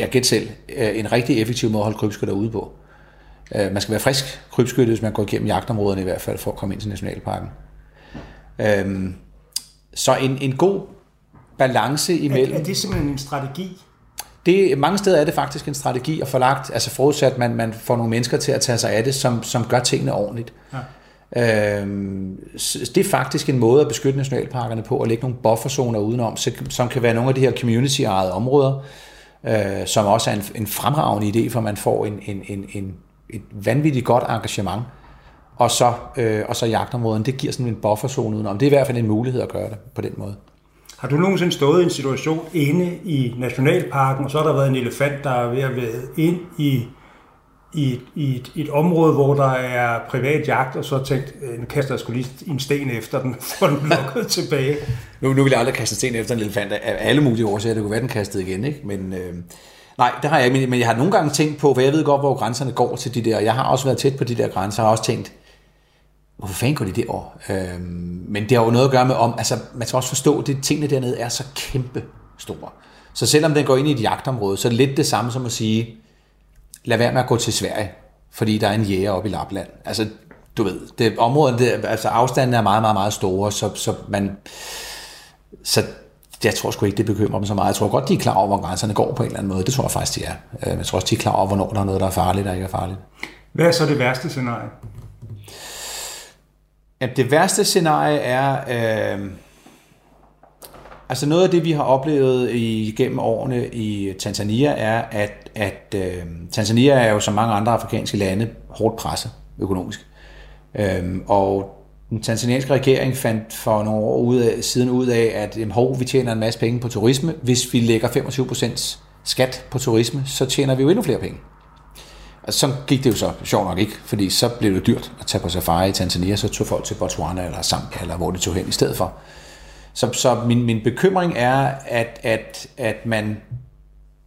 jeg gæt selv, øh, en rigtig effektiv måde at holde krybskytter ude på. Øh, man skal være frisk krybskytte, hvis man går igennem jagtområderne i hvert fald, for at komme ind til nationalparken. Øhm, så en, en god balance imellem... Er, er det simpelthen en strategi? Det, mange steder er det faktisk en strategi at få lagt, altså forudsat, at man, man får nogle mennesker til at tage sig af det, som, som gør tingene ordentligt. Ja. Øhm, det er faktisk en måde at beskytte nationalparkerne på, at lægge nogle bufferzoner udenom, som kan være nogle af de her community-ejede områder, øh, som også er en, en fremragende idé, for man får en, en, en, en, et vanvittigt godt engagement, og så, øh, og så jagtområden. Det giver sådan en bufferzone udenom. Det er i hvert fald en mulighed at gøre det på den måde. Har du nogensinde stået i en situation inde i Nationalparken, og så har der været en elefant, der er ved at være ind i i et, i, et, et område, hvor der er privat jagt, og så tænkt, øh, nu kaster jeg skulle lige en sten efter den, for den lukket tilbage. Nu, nu vil jeg aldrig kaste en sten efter en elefant af alle mulige årsager. Det kunne være, den kastede igen, ikke? Men, øh, nej, det har jeg ikke. Men jeg har nogle gange tænkt på, for jeg ved godt, hvor grænserne går til de der. Jeg har også været tæt på de der grænser, og har også tænkt, hvorfor fanden går de derovre? Øh, men det har jo noget at gøre med om, altså man skal også forstå, at tingene dernede er så kæmpe store. Så selvom den går ind i et jagtområde, så er det lidt det samme som at sige, lad være med at gå til Sverige, fordi der er en jæger oppe i Lapland. Altså, du ved, det, området, det, altså afstanden er meget, meget, meget store, så, så man, så jeg tror sgu ikke, det bekymrer dem så meget. Jeg tror godt, de er klar over, hvor grænserne går på en eller anden måde. Det tror jeg faktisk, de er. Øhm, jeg tror også, de er klar over, hvornår der er noget, der er farligt og ikke er farligt. Hvad er så det værste scenarie? Jamen, det værste scenarie er... Øh, Altså noget af det, vi har oplevet igennem årene i Tanzania, er, at, at øh, Tanzania er jo som mange andre afrikanske lande hårdt presset økonomisk. Øh, og den tanzanianske regering fandt for nogle år ud af, siden ud af, at jamen, hov, vi tjener en masse penge på turisme. Hvis vi lægger 25% skat på turisme, så tjener vi jo endnu flere penge. Altså, så gik det jo så sjovt nok ikke, fordi så blev det dyrt at tage på safari i Tanzania, så tog folk til Botswana eller Zambia, eller hvor de tog hen i stedet for. Så, så min, min bekymring er, at, at, at man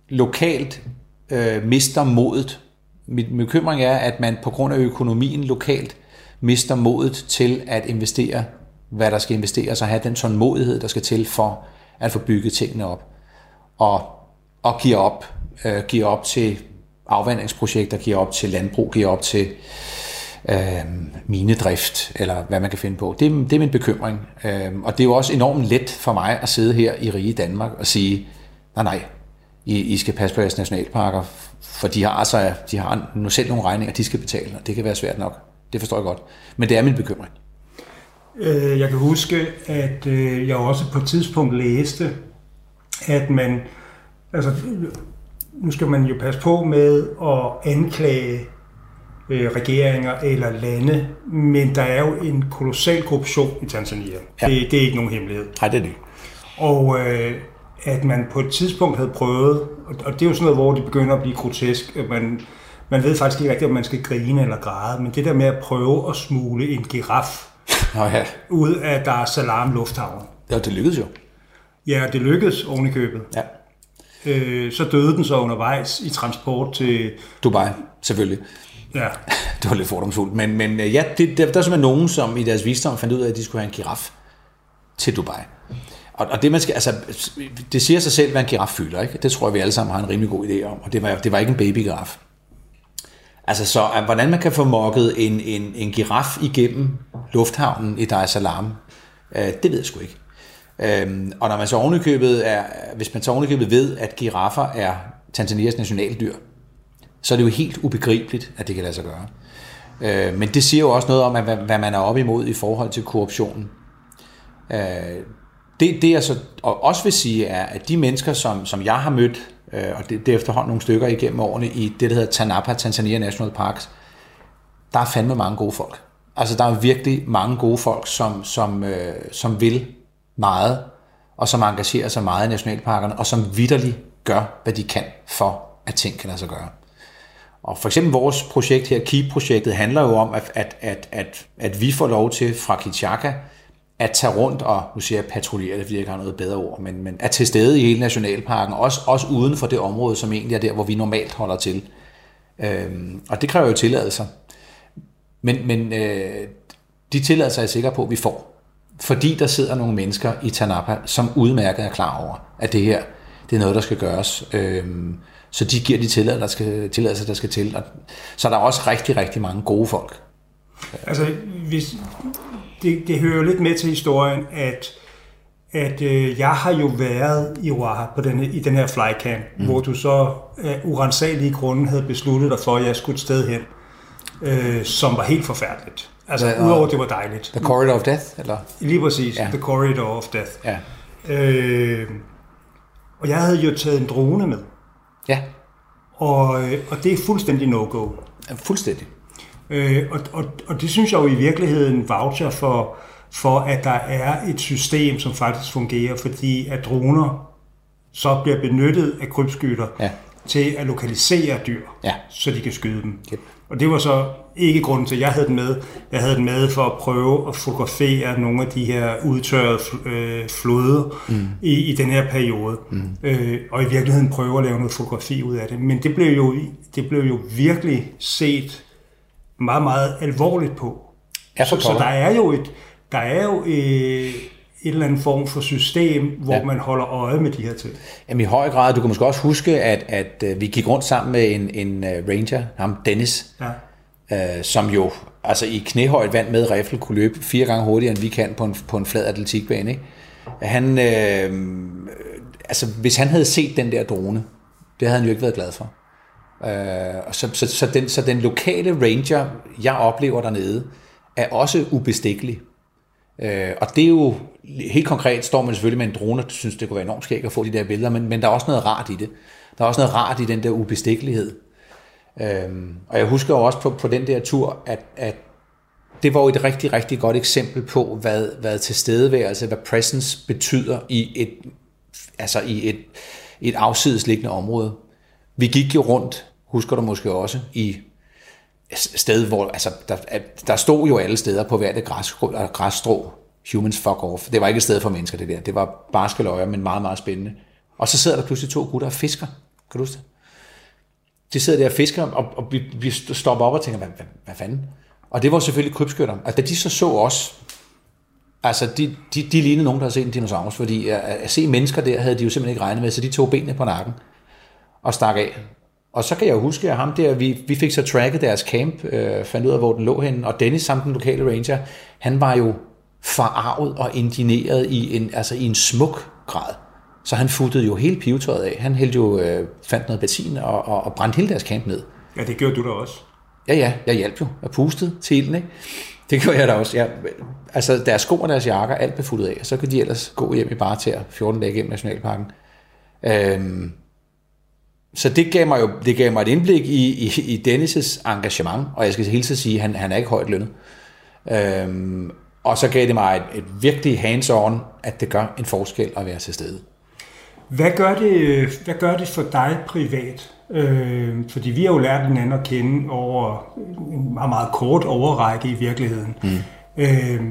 lokalt øh, mister modet. Min bekymring er, at man på grund af økonomien lokalt mister modet til at investere, hvad der skal investeres, og have den sådan modighed, der skal til for at få bygget tingene op. Og, og give op. Øh, give op til afvandingsprojekter, giver op til landbrug, giver op til øh, minedrift, eller hvad man kan finde på. Det, det er min bekymring. Øh, og det er jo også enormt let for mig at sidde her i rige Danmark og sige, nej nej, I, I skal passe på jeres nationalparker, for de har, altså, de har nu selv nogle regninger, de skal betale, og det kan være svært nok. Det forstår jeg godt. Men det er min bekymring. Øh, jeg kan huske, at øh, jeg også på et tidspunkt læste, at man, altså nu skal man jo passe på med at anklage øh, regeringer eller lande, men der er jo en kolossal korruption i Tanzania. Ja. Det, det er ikke nogen hemmelighed. Nej, det er det. Og øh, at man på et tidspunkt havde prøvet, og det er jo sådan noget, hvor det begynder at blive grotesk, at man, man ved faktisk ikke rigtigt, om man skal grine eller græde, men det der med at prøve at smule en giraf Nå ja. ud af Dar Salam Lufthavn. Ja, det lykkedes jo. Ja, det lykkedes oven i købet. Ja. Øh, så døde den så undervejs i transport til... Dubai, selvfølgelig. Ja. det var lidt fordomsfuldt. Men, men øh, ja, det, der, der er simpelthen nogen, som i deres visdom fandt ud af, at de skulle have en giraf til Dubai. Og, og det, man skal, altså, det siger sig selv, hvad en giraf fylder. Ikke? Det tror jeg, vi alle sammen har en rimelig god idé om. Og det var, det var ikke en babygiraf. Altså, så at, hvordan man kan få mokket en, en, en giraf igennem lufthavnen i Dar es Salaam, øh, det ved jeg sgu ikke. Øhm, og når man så ovenikøbet er, hvis man så ovenikøbet ved, at giraffer er Tanzanias nationaldyr, så er det jo helt ubegribeligt, at det kan lade sig gøre. Øh, men det siger jo også noget om, hvad, hvad man er op imod i forhold til korruptionen. Øh, det, det jeg så og også vil sige, er, at de mennesker, som, som jeg har mødt, øh, og det, det er efterhånden nogle stykker igennem årene, i det, der hedder Tanapa, Tanzania National Parks, der er fandme mange gode folk. Altså, der er virkelig mange gode folk, som, som, øh, som vil meget, og som engagerer sig meget i nationalparkerne, og som vidderligt gør, hvad de kan for, at ting kan lade sig gøre. Og for eksempel vores projekt her, KEEP-projektet, handler jo om, at, at, at, at, at vi får lov til fra Kichaka at tage rundt og, nu siger jeg patruljere, det virker noget bedre ord, men, men at til stede i hele nationalparken, også, også uden for det område, som egentlig er der, hvor vi normalt holder til. Øhm, og det kræver jo tilladelser. Men, men øh, de tilladelser er jeg sikker på, at vi får. Fordi der sidder nogle mennesker i Tanapa, som udmærket er klar over, at det her, det er noget, der skal gøres. Øhm, så de giver de tilladelser, der skal, tilladelser, der skal til. Og, så der er også rigtig, rigtig mange gode folk. Altså, hvis, det, det hører jo lidt med til historien, at at øh, jeg har jo været i Oaha på denne, i den her flycamp, mm. hvor du så af urensagelige grunde havde besluttet dig for, at jeg skulle et sted hen, øh, som var helt forfærdeligt. Altså, uh, udover det var dejligt. The Corridor of Death, eller? Lige præcis, ja. The Corridor of Death. Ja. Øh, og jeg havde jo taget en drone med. Ja. Og, og det er fuldstændig no-go. Fuldstændig. Øh, og, og, og det synes jeg jo i virkeligheden voucher for, for, at der er et system, som faktisk fungerer, fordi at droner så bliver benyttet af krybskytter ja. til at lokalisere dyr, ja. så de kan skyde dem. Yep. Og det var så ikke grunden til, at jeg havde den med. Jeg havde den med for at prøve at fotografere nogle af de her udtørrede øh, floder mm. i, i den her periode. Mm. Øh, og i virkeligheden prøve at lave noget fotografi ud af det. Men det blev jo, det blev jo virkelig set meget, meget alvorligt på. Ja, så, så der er jo et, der er jo øh, et eller andet form for system, hvor ja. man holder øje med de her ting. Jamen i høj grad, du kan måske også huske, at, at øh, vi gik rundt sammen med en, en uh, ranger, ham Dennis, ja øh, som jo altså i knæhøjt vand med riffel kunne løbe fire gange hurtigere, end vi kan på en, på en flad atletikbane. Ikke? Han, øh, altså hvis han havde set den der drone, det havde han jo ikke været glad for. Øh, så, så, så, den, så den lokale ranger, jeg oplever dernede, er også ubestikkelig. Øh, og det er jo, helt konkret står man selvfølgelig med en drone, og synes, det kunne være enormt skægt at få de der billeder, men, men der er også noget rart i det. Der er også noget rart i den der ubestikkelighed. Øh, og jeg husker jo også på, på den der tur, at, at det var jo et rigtig, rigtig godt eksempel på, hvad, hvad tilstedeværelse, hvad presence betyder i et, altså i et, et afsidesliggende område. Vi gik jo rundt husker du måske også, i sted, hvor altså, der, der stod jo alle steder på hvert græsstrå, græsstrå, humans fuck off. Det var ikke et sted for mennesker, det der. Det var barske løjer, men meget, meget spændende. Og så sidder der pludselig to gutter og fisker. Kan du huske det? De sidder der og fisker, og, og vi, vi stopper op og tænker, hvad, hvad, hvad fanden? Og det var selvfølgelig krybskytter. Og da de så så os, altså de, de, de lignede nogen, der havde set en dinosaurus, fordi at, at se mennesker der, havde de jo simpelthen ikke regnet med, så de tog benene på nakken og stak af. Og så kan jeg jo huske, at ham der, vi, vi fik så tracket deres camp, øh, fandt ud af, hvor den lå henne, og Dennis, samt den lokale ranger, han var jo forarvet og indineret i en, altså i en smuk grad. Så han futtede jo hele pivetøjet af. Han hældte jo, øh, fandt noget benzin og, og, og brændte hele deres camp ned. Ja, det gjorde du da også. Ja, ja, jeg hjalp jo. Jeg pustede til ilden, ikke? Det gjorde jeg da også. Ja, altså, deres sko og deres jakker, alt blev futtet af, og så kunne de ellers gå hjem i bare til 14 dage gennem Nationalparken. Øhm, så det gav mig jo det gav mig et indblik i, i, i Dennis' engagement, og jeg skal hele tiden sige, at han, han er ikke højt lønnet. Øhm, og så gav det mig et, et virkelig hands-on, at det gør en forskel at være til stede. Hvad gør det, hvad gør det for dig privat? Øh, fordi vi har jo lært hinanden at kende over en meget, meget kort overrække i virkeligheden. Mm. Øh,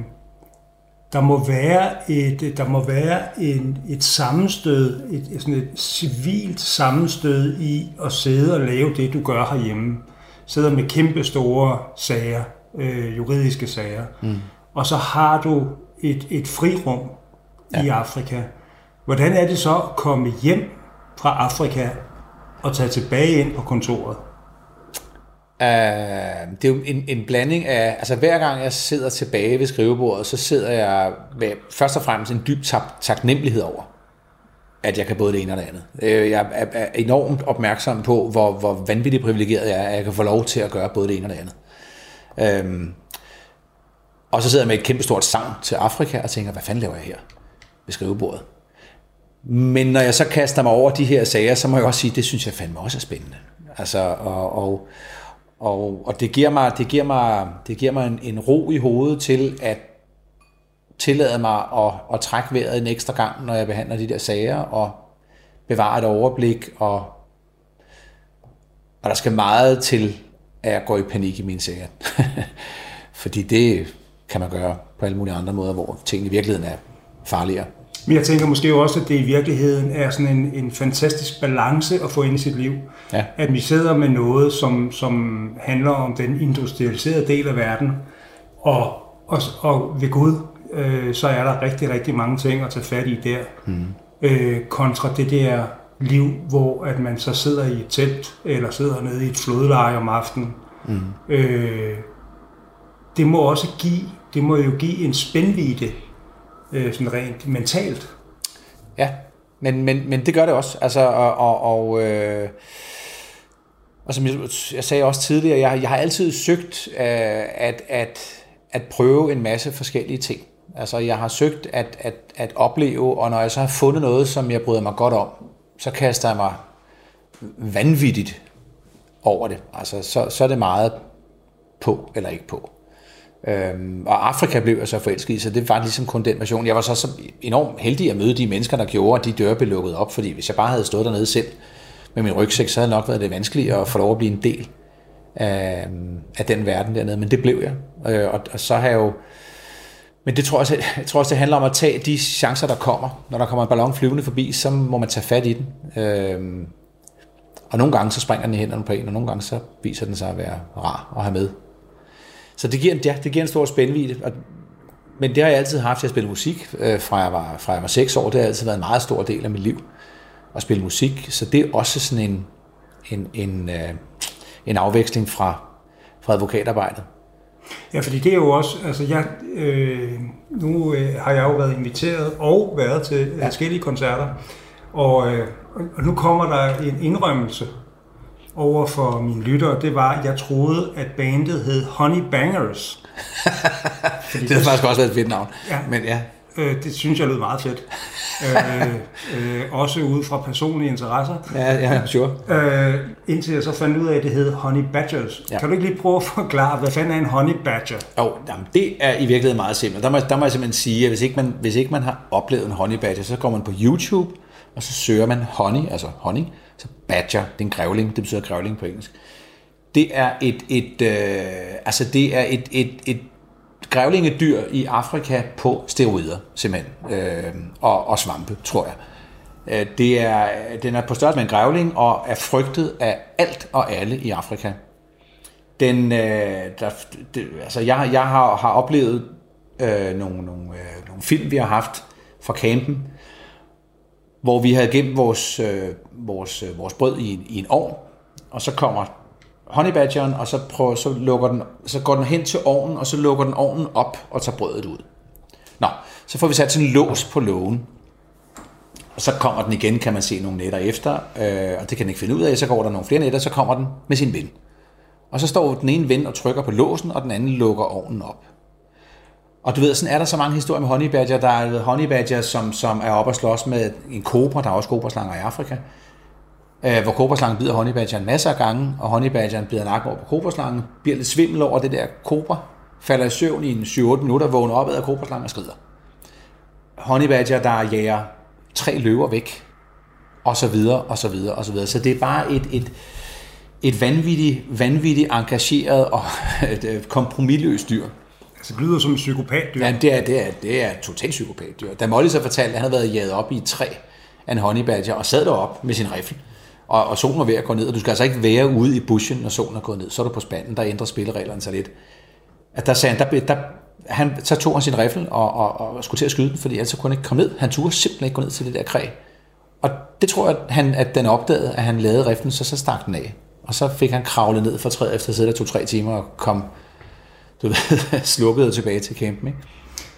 der må være et, der må være en, et sammenstød, et, sådan et civilt sammenstød i at sidde og lave det, du gør herhjemme. Sidder med kæmpe store sager, øh, juridiske sager, mm. og så har du et, et frirum ja. i Afrika. Hvordan er det så at komme hjem fra Afrika og tage tilbage ind på kontoret? Uh, det er jo en, en blanding af, altså hver gang jeg sidder tilbage ved skrivebordet, så sidder jeg med først og fremmest en dyb tak, taknemmelighed over, at jeg kan både det ene og det andet. Uh, jeg er, er enormt opmærksom på, hvor, hvor vanvittigt privilegeret jeg er, at jeg kan få lov til at gøre både det ene og det andet. Uh, Og så sidder jeg med et kæmpestort savn sang til Afrika og tænker, hvad fanden laver jeg her ved skrivebordet? Men når jeg så kaster mig over de her sager, så må jeg også sige, det synes jeg fandme også er spændende. Altså, og, og, og, og det giver mig, det giver mig, det giver mig en, en ro i hovedet til at tillade mig at, at trække vejret en ekstra gang, når jeg behandler de der sager, og bevare et overblik, og, og der skal meget til, at jeg går i panik i mine sager. Fordi det kan man gøre på alle mulige andre måder, hvor tingene i virkeligheden er farligere. Men jeg tænker måske også, at det i virkeligheden er sådan en, en fantastisk balance at få ind i sit liv. Ja. At vi sidder med noget, som, som handler om den industrialiserede del af verden, og, og, og ved Gud, øh, så er der rigtig, rigtig mange ting at tage fat i der. Mm. Øh, kontra det der liv, hvor at man så sidder i et telt, eller sidder nede i et flodleje om aftenen. Mm. Øh, det må også give, det må jo give en spændvidde, øh, sådan rent mentalt. Ja, men, men, men det gør det også. Altså, og, og, og, øh, og som jeg, jeg sagde også tidligere, jeg, jeg har altid søgt øh, at, at, at prøve en masse forskellige ting. Altså, jeg har søgt at, at, at opleve, og når jeg så har fundet noget, som jeg bryder mig godt om, så kaster jeg mig vanvittigt over det. Altså, så, så er det meget på eller ikke på. Øhm, og Afrika blev jeg så forelsket i, så det var ligesom kun den version. Jeg var så, så enormt heldig at møde de mennesker, der gjorde, at de døre blev lukket op, fordi hvis jeg bare havde stået dernede selv med min rygsæk, så havde det nok været det vanskeligt at få lov at blive en del af, af den verden dernede, men det blev jeg. Øh, og, og så har jeg jo men det tror jeg, også, jeg tror også, det handler om at tage de chancer, der kommer. Når der kommer en ballon flyvende forbi, så må man tage fat i den. Øhm, og nogle gange så springer den i hænderne på en, og nogle gange så viser den sig at være rar at have med. Så det giver, ja, det giver en stor spændvidde. Og, men det har jeg altid haft til at spille musik, øh, fra, jeg var, fra jeg var 6 år. Det har altid været en meget stor del af mit liv at spille musik. Så det er også sådan en, en, en, øh, en afveksling fra, fra advokatarbejdet. Ja, fordi det er jo også, altså jeg, øh, nu øh, har jeg jo været inviteret og været til ja. forskellige koncerter, og, øh, og nu kommer der en indrømmelse over for mine lyttere, det var, at jeg troede, at bandet hed Honey Bangers. det har faktisk også været et fedt navn. Ja, Men ja. Øh, det synes jeg lød meget fedt. øh, øh, også ud fra personlige interesser. Ja, ja, sure. Øh, indtil jeg så fandt ud af, at det hed Honey Badgers. Ja. Kan du ikke lige prøve at forklare, hvad fanden er en Honey Badger? Jo, jamen, det er i virkeligheden meget simpelt. Der må, der må jeg simpelthen sige, at hvis ikke, man, hvis ikke man har oplevet en Honey Badger, så går man på YouTube, og så søger man honey, altså honey, så badger, det er en grævling, det betyder grævling på engelsk. Det er et, et øh, altså det er et, et, et grævlingedyr i Afrika på steroider, simpelthen, øh, og, og svampe, tror jeg. Øh, det er, den er på størrelse med en grævling og er frygtet af alt og alle i Afrika. Den, øh, der, det, altså jeg, jeg har, har oplevet øh, nogle, nogle, øh, nogle film, vi har haft fra campen, hvor vi havde gemt vores, øh, vores, øh, vores brød i en, i en ovn, og så kommer honeybadgeren, og så, prøver, så, lukker den, så går den hen til ovnen, og så lukker den ovnen op og tager brødet ud. Nå, så får vi sat sådan en lås på lågen, og så kommer den igen, kan man se nogle nætter efter, øh, og det kan den ikke finde ud af, så går der nogle flere nætter, så kommer den med sin ven. Og så står den ene ven og trykker på låsen, og den anden lukker ovnen op. Og du ved, sådan er der så mange historier med honeybadger. Der er honeybadger, som, som er oppe og slås med en kobra. Der er også kobraslanger i Afrika. Øh, hvor kobraslangen bider honeybadgeren masser af gange, og honeybadgeren bider nakken over på kobraslangen, bliver lidt svimmel over det der kobra, falder i søvn i en 7-8 minutter, vågner op af kobraslangen og skrider. Honeybadger, der jager tre løver væk, og så videre, og så videre, og så videre. Så det er bare et, et, et vanvittigt, vanvittigt engageret og et øh, kompromilløst dyr. Altså, det lyder som en psykopatdyr. Ja, det er, det er, det er totalt psykopatdyr. Da Molly så fortalte, at han havde været jaget op i et træ af en honeybadger, og sad derop med sin rifle, og, og solen var ved at gå ned, og du skal altså ikke være ude i bushen, når solen er gået ned. Så er du på spanden, der ændrer spillereglerne sig lidt. At der sagde han, der, der, han, så tog han sin rifle og, og, og skulle til at skyde den, fordi ellers kunne han ikke komme ned. Han turde simpelthen ikke gå ned til det der kræ. Og det tror jeg, at, han, at den opdagede, at han lavede riflen, så så stak den af. Og så fik han kravlet ned fra træet efter at sidde der to-tre timer og kom du ved, slukket tilbage til campen. Ikke?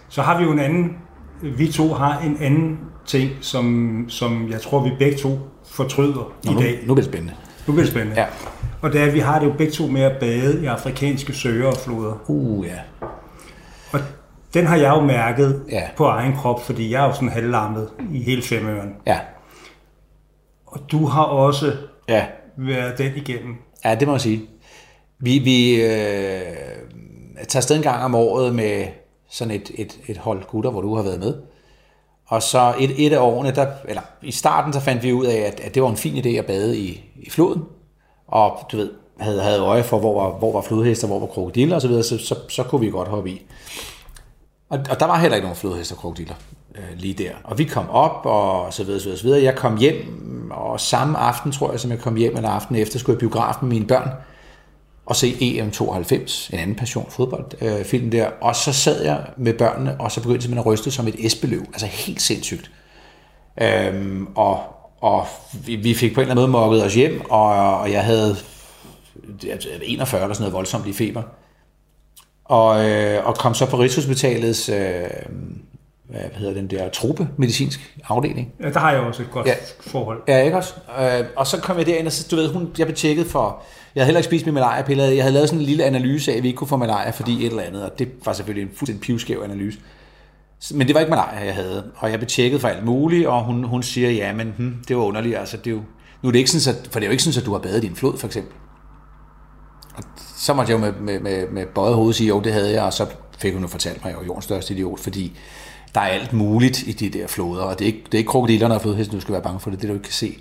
Så har vi jo en anden, vi to har en anden ting, som, som jeg tror, vi begge to fortryder Nå, i dag. Nu, nu bliver det spændende. Nu bliver det spændende. Ja. Og det er, at vi har det jo begge to med at bade i afrikanske søer og floder. Uh, ja. Og den har jeg jo mærket Ja. på egen krop, fordi jeg er jo sådan halvlammet i hele femøren. Ja, Og du har også ja, været den igennem. ja det må jeg sige. Vi, vi øh, tager afsted en gang om året med sådan et, et, et hold gutter, hvor du har været med. Og så et, et af årene, der, eller i starten, så fandt vi ud af, at, at det var en fin idé at bade i, i floden. Og du ved, havde, havde øje for, hvor var, hvor var flodhester, hvor var krokodiller osv., så, så, så så kunne vi godt hoppe i. Og, og der var heller ikke nogen flodhester og krokodiller øh, lige der. Og vi kom op, og så videre, så videre, så videre. Jeg kom hjem, og samme aften, tror jeg, som jeg kom hjem, eller aften efter, skulle jeg i biografen med mine børn og se EM92, en anden passion fodboldfilm øh, der. Og så sad jeg med børnene, og så begyndte simpelthen at ryste som et esbeløv. Altså helt sindssygt. Øhm, og og vi, vi fik på en eller anden måde mokket os hjem, og, og jeg havde altså, 41 eller sådan noget voldsomt i feber. Og, øh, og kom så på Rigshospitalets, øh, hvad hedder den der, truppe medicinsk afdeling. Ja, der har jeg også et godt ja. forhold. Ja, ikke også? Øh, og så kom jeg derind, og så, du ved, hun, jeg blev tjekket for, jeg havde heller ikke spist min malaria jeg havde lavet sådan en lille analyse af, at vi ikke kunne få malaria, fordi et eller andet, og det var selvfølgelig en fuldstændig pivskæv analyse. Men det var ikke malaria, jeg havde, og jeg blev tjekket for alt muligt, og hun, hun siger, ja, men hmm, det var underligt, altså det er jo, nu er det ikke sådan, at, for det er jo ikke sådan, at du har badet i en flod, for eksempel. Og så måtte jeg jo med, med, med, med bøjet hoved sige, jo, det havde jeg, og så fik hun jo fortalt mig, at jeg var jordens største idiot, fordi der er alt muligt i de der floder, og det er ikke, det er ikke krokodillerne og flodhesten, du skal være bange for, det det, du ikke kan se.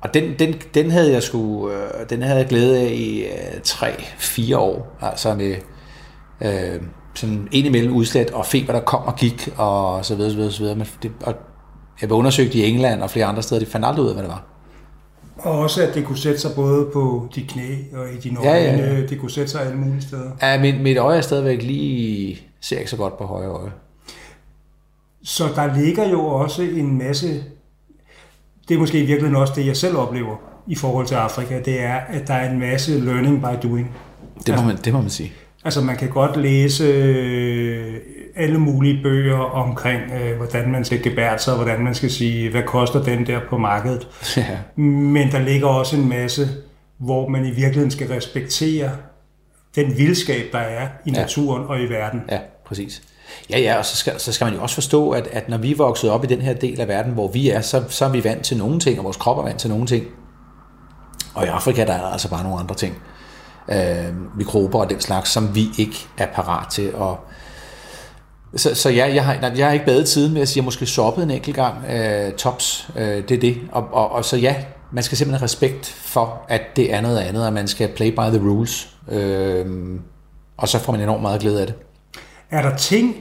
Og den, den, den havde jeg sgu, øh, den havde jeg glæde af i øh, tre, fire år, altså med øh, sådan indimellem udslæt og feber, der kom og gik, og så videre, så videre, så videre. Men det, og jeg blev undersøgt i England og flere andre steder, de fandt aldrig ud af, hvad det var. Og også, at det kunne sætte sig både på dit knæ og i dine Ja, øjne. ja, Det kunne sætte sig alle mulige steder. Ja, mit, mit øje er stadigvæk lige, ser ikke så godt på højre øje. Så der ligger jo også en masse... Det er måske i virkeligheden også det, jeg selv oplever i forhold til Afrika. Det er, at der er en masse learning by doing. Det må man, det må man sige. Altså man kan godt læse øh, alle mulige bøger omkring, øh, hvordan man skal gebære sig, og hvordan man skal sige, hvad koster den der på markedet. Ja. Men der ligger også en masse, hvor man i virkeligheden skal respektere den vildskab, der er i Ja. naturen og i verden. Ja, præcis. Ja, ja, og så skal, så skal man jo også forstå, at, at når vi er vokset op i den her del af verden, hvor vi er, så, så er vi vant til nogle ting, og vores krop er vant til nogle ting. Og i Afrika, der er der altså bare nogle andre ting. Øh, mikrober og den slags, som vi ikke er parat til. Og så, så ja, jeg har, nej, jeg har ikke badet siden, med jeg sige. Jeg måske soppet en enkelt gang. Øh, tops, øh, det er det. Og, og, og så ja, man skal simpelthen have respekt for, at det er noget andet, og man skal play by the rules. Øh, og så får man enormt meget glæde af det. Er der ting,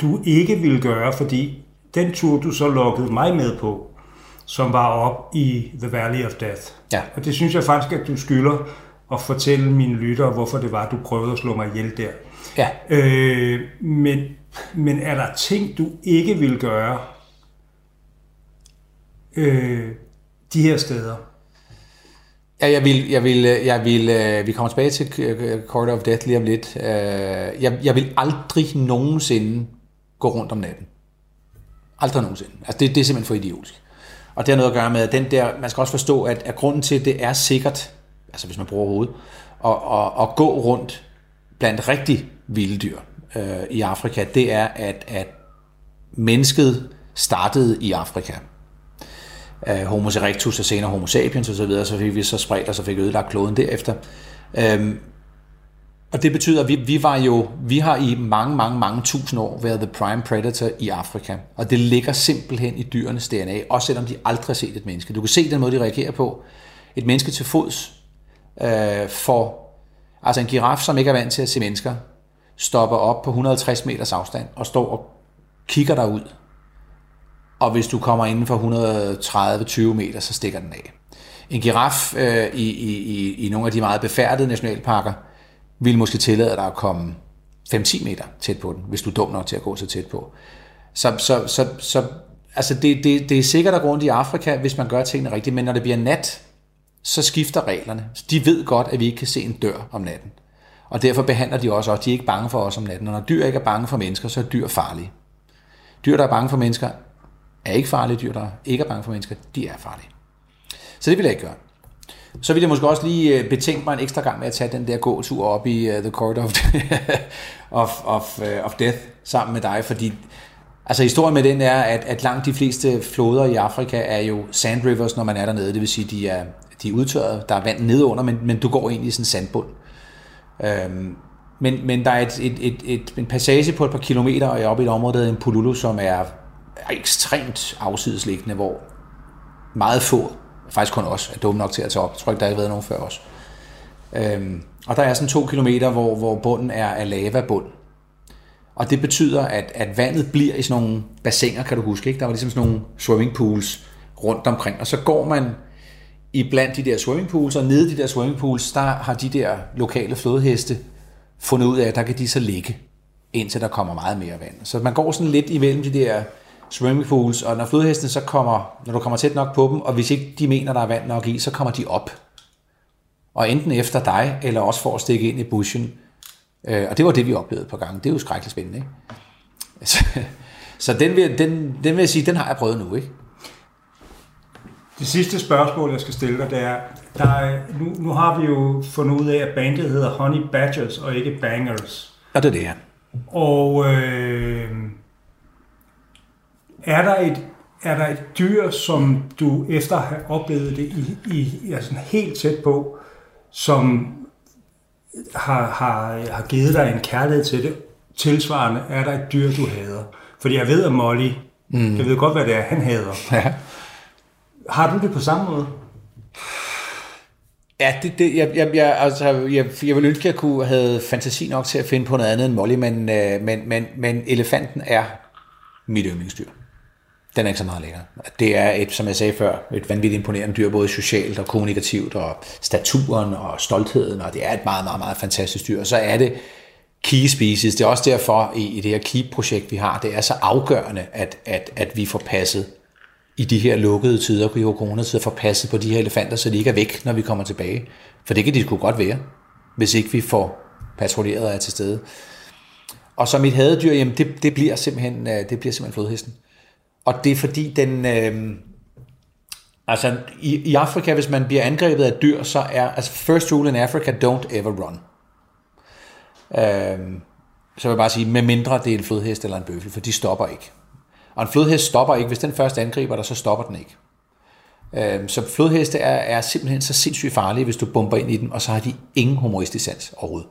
du ikke vil gøre, fordi den tur, du så lukkede mig med på, som var op i The Valley of Death. Ja. Og det synes jeg faktisk, at du skylder at fortælle mine lyttere, hvorfor det var, du prøvede at slå mig ihjel der. Ja, Øh, men, men er der ting, du ikke vil gøre øh, de her steder? Ja, jeg vil, jeg vil, jeg vil, øh, vi kommer tilbage til Court Corridor of Death lige om lidt. Øh, Jeg, jeg vil aldrig nogensinde gå rundt om natten. Aldrig nogensinde. Altså det, det er simpelthen for idiotisk. Og det har noget at gøre med, at den der, man skal også forstå, at, at grunden til, at det er sikkert, altså hvis man bruger hovedet, at, at, at gå rundt blandt rigtig vilde dyr øh, i Afrika, det er, at, at mennesket startede i Afrika øh, Homo erectus og senere Homo sapiens osv., så, videre, så fik vi så spredt og så fik ødelagt kloden derefter. Øhm, og det betyder, at vi, vi var jo, vi har i mange, mange, mange tusind år været the prime predator i Afrika. Og det ligger simpelthen i dyrenes DNA, også selvom de aldrig har set et menneske. Du kan se den måde, de reagerer på. Et menneske til fods øh, får, altså en giraf, som ikke er vant til at se mennesker, stopper op på 150 meters afstand og står og kigger derud og hvis du kommer inden for 130-20 meter, så stikker den af. En giraf øh, i, i, i, i nogle af de meget befærdede nationalparker vil måske tillade dig at komme 5-10 meter tæt på den, hvis du er dum nok til at gå så tæt på. Så, så, så, så altså det, det, det er sikkert at rundt i Afrika, hvis man gør tingene rigtigt, men når det bliver nat, så skifter reglerne. De ved godt, at vi ikke kan se en dør om natten. Og derfor behandler de os også, og de er ikke bange for os om natten. Og når dyr ikke er bange for mennesker, så er dyr farlige. Dyr, der er bange for mennesker, er ikke farlige dyr, der ikke er bange for mennesker, de er farlige. Så det vil jeg ikke gøre. Så vil jeg måske også lige øh, betænke mig en ekstra gang med at tage den der gåtur op i uh, The Court of, of, of, uh, of Death sammen med dig, fordi altså historien med den er, at, at langt de fleste floder i Afrika er jo sand rivers, når man er dernede, det vil sige, de er, de er udtørret, der er vand nedunder, men, men du går ind i sådan en sandbund. Øhm, men, men der er et, et, et, et, en passage på et par kilometer, og jeg er oppe i et område, der hedder Pululu, som er ekstremt afsidesliggende, hvor meget få, faktisk kun os, er dumme nok til at tage op. Jeg tror ikke, der har været nogen før os. Øhm, og der er sådan to kilometer, hvor, hvor bunden er af lavabund. Og det betyder, at, at vandet bliver i sådan nogle bassiner, kan du huske, ikke? Der var ligesom sådan nogle swimming pools rundt omkring. Og så går man i blandt de der swimming pools, og nede i de der swimming pools, der har de der lokale flodheste fundet ud af, at der kan de så ligge, indtil der kommer meget mere vand. Så man går sådan lidt imellem de der swimming pools, og når flodhestene så kommer, når du kommer tæt nok på dem, og hvis ikke de mener, der er vand nok i, så kommer de op. Og enten efter dig, eller også for at stikke ind i bushen. Øh, og det var det, vi oplevede på gangen. Det er jo skrækkeligt spændende, ikke? Så, så den, vil, den, den vil jeg sige, den har jeg prøvet nu, ikke? Det sidste spørgsmål, jeg skal stille dig, det er, der er nu, nu har vi jo fundet ud af, at bandet hedder Honey Badgers og ikke Bangers. Og det er det her. Og øh, er der et er der et dyr, som du efter at have oplevet det i, i altså helt tæt på, som har, har, har givet dig en kærlighed til det, tilsvarende er der et dyr, du hader? Fordi jeg ved, at Molly, mm. jeg ved godt, hvad det er, han hader. Ja. Har du det på samme måde? Ja, det, det, jeg, jeg, jeg, altså, jeg, jeg ville ønske, at jeg kunne have fantasi nok til at finde på noget andet end Molly, men, øh, men, men, men elefanten er mit yndlingsdyr. Den er ikke så meget længere. Det er et, som jeg sagde før, et vanvittigt imponerende dyr, både socialt og kommunikativt, og staturen og stoltheden, og det er et meget, meget, meget fantastisk dyr. Og så er det key species. Det er også derfor i, i det her key-projekt, vi har, det er så afgørende, at, at, at vi får passet i de her lukkede tider, i coronatider, får passet på de her elefanter, så de ikke er væk, når vi kommer tilbage. For det kan de sgu godt være, hvis ikke vi får patruljeret og er til stede. Og så mit hadedyr, jamen det, det bliver simpelthen, øh, det bliver simpelthen flodhesten. Og det er fordi den, øh, altså i, i Afrika, hvis man bliver angrebet af dyr, så er, altså first rule in Africa, don't ever run. Øh, så vil jeg bare sige, med mindre det er en flodhest eller en bøffel, for de stopper ikke. Og en flodhest stopper ikke. Hvis den først angriber dig, så stopper den ikke. Øh, så flodheste er, er simpelthen så sindssygt farlige, hvis du bomber ind i dem, og så har de ingen humoristisk sans overhovedet.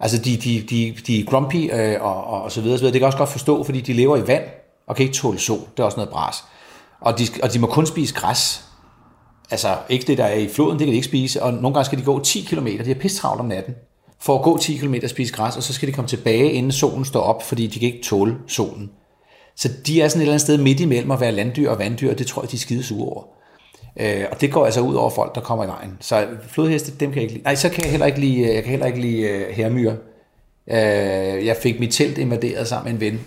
Altså, de, de, de, de er grumpy øh, og, og, og så videre, så videre. Det kan også godt forstå, fordi de lever i vand, og kan ikke tåle sol. Det er også noget bras. Og de, og de må kun spise græs. Altså, ikke det, der er i floden, det kan de ikke spise. Og nogle gange skal de gå 10 km. De er pisse travlt om natten. For at gå 10 km og spise græs, og så skal de komme tilbage, inden solen står op, fordi de kan ikke tåle solen. Så de er sådan et eller andet sted midt imellem at være landdyr og vanddyr, og det tror jeg, de er skide sure over. Øh, og det går altså ud over folk, der kommer i vejen. Så flodheste, dem kan jeg ikke lide. Nej, så kan jeg heller ikke lide, øh, jeg kan heller ikke lide uh, hermyre. Uh, jeg fik mit telt invaderet sammen med en ven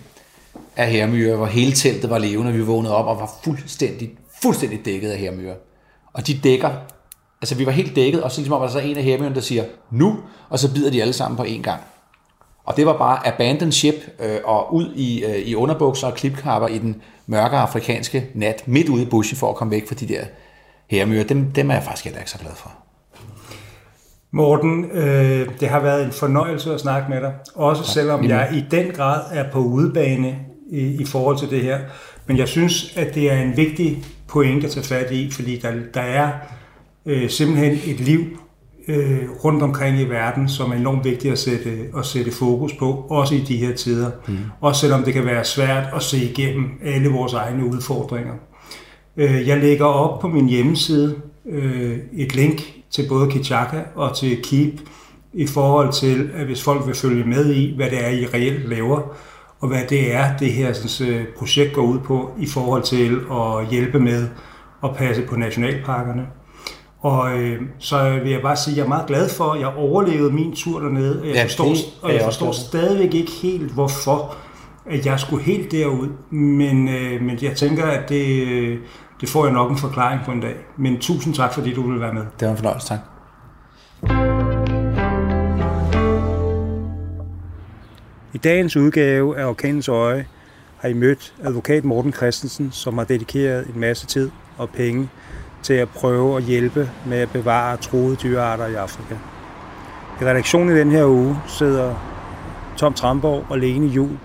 af hermyre, hvor hele teltet var levende, og vi vågnede op og var fuldstændig, fuldstændig dækket af hermyre. Og de dækker, altså vi var helt dækket, og så ligesom var der så en af hermyrene, der siger, nu, og så bider de alle sammen på én gang. Og det var bare abandoned ship øh, og ud i, øh, i underbukser og klipkapper i den mørke afrikanske nat, midt ude i bushen for at komme væk fra de der hermyrer. Dem, dem er jeg faktisk heller ikke så glad for. Morten, øh, det har været en fornøjelse at snakke med dig, også selvom jeg i den grad er på udebane i, i forhold til det her. Men jeg synes, at det er en vigtig point at tage fat i, fordi der, der er øh, simpelthen et liv øh, rundt omkring i verden, som er enormt vigtigt at sætte, at sætte fokus på, også i de her tider. Mm. Også selvom det kan være svært at se igennem alle vores egne udfordringer. Øh, jeg lægger op på min hjemmeside øh, et link til både Kichaka og til Keep i forhold til, at hvis folk vil følge med i, hvad det er, I reelt laver, og hvad det er, det her sådan, øh, projekt går ud på i forhold til at hjælpe med at passe på nationalparkerne. Og øh, så vil jeg bare sige, at jeg er meget glad for, at jeg overlevede min tur dernede. Og jeg ja, forstår, og jeg forstår stadigvæk ikke helt, hvorfor at jeg skulle helt derud. Men, øh, men jeg tænker, at det, det får jeg nok en forklaring på en dag. Men tusind tak, fordi du ville være med. Det var en fornøjelse, tak. I dagens udgave af Orkanens Øje har I mødt advokat Morten Christensen, som har dedikeret en masse tid og penge til at prøve at hjælpe med at bevare troede dyrearter i Afrika. I redaktionen i den her uge sidder Tom Tramborg og Lene Jul,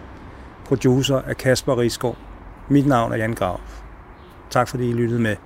producer af Kasper Rigsgaard. Mit navn er Jan Graf. Tak fordi I lyttede med.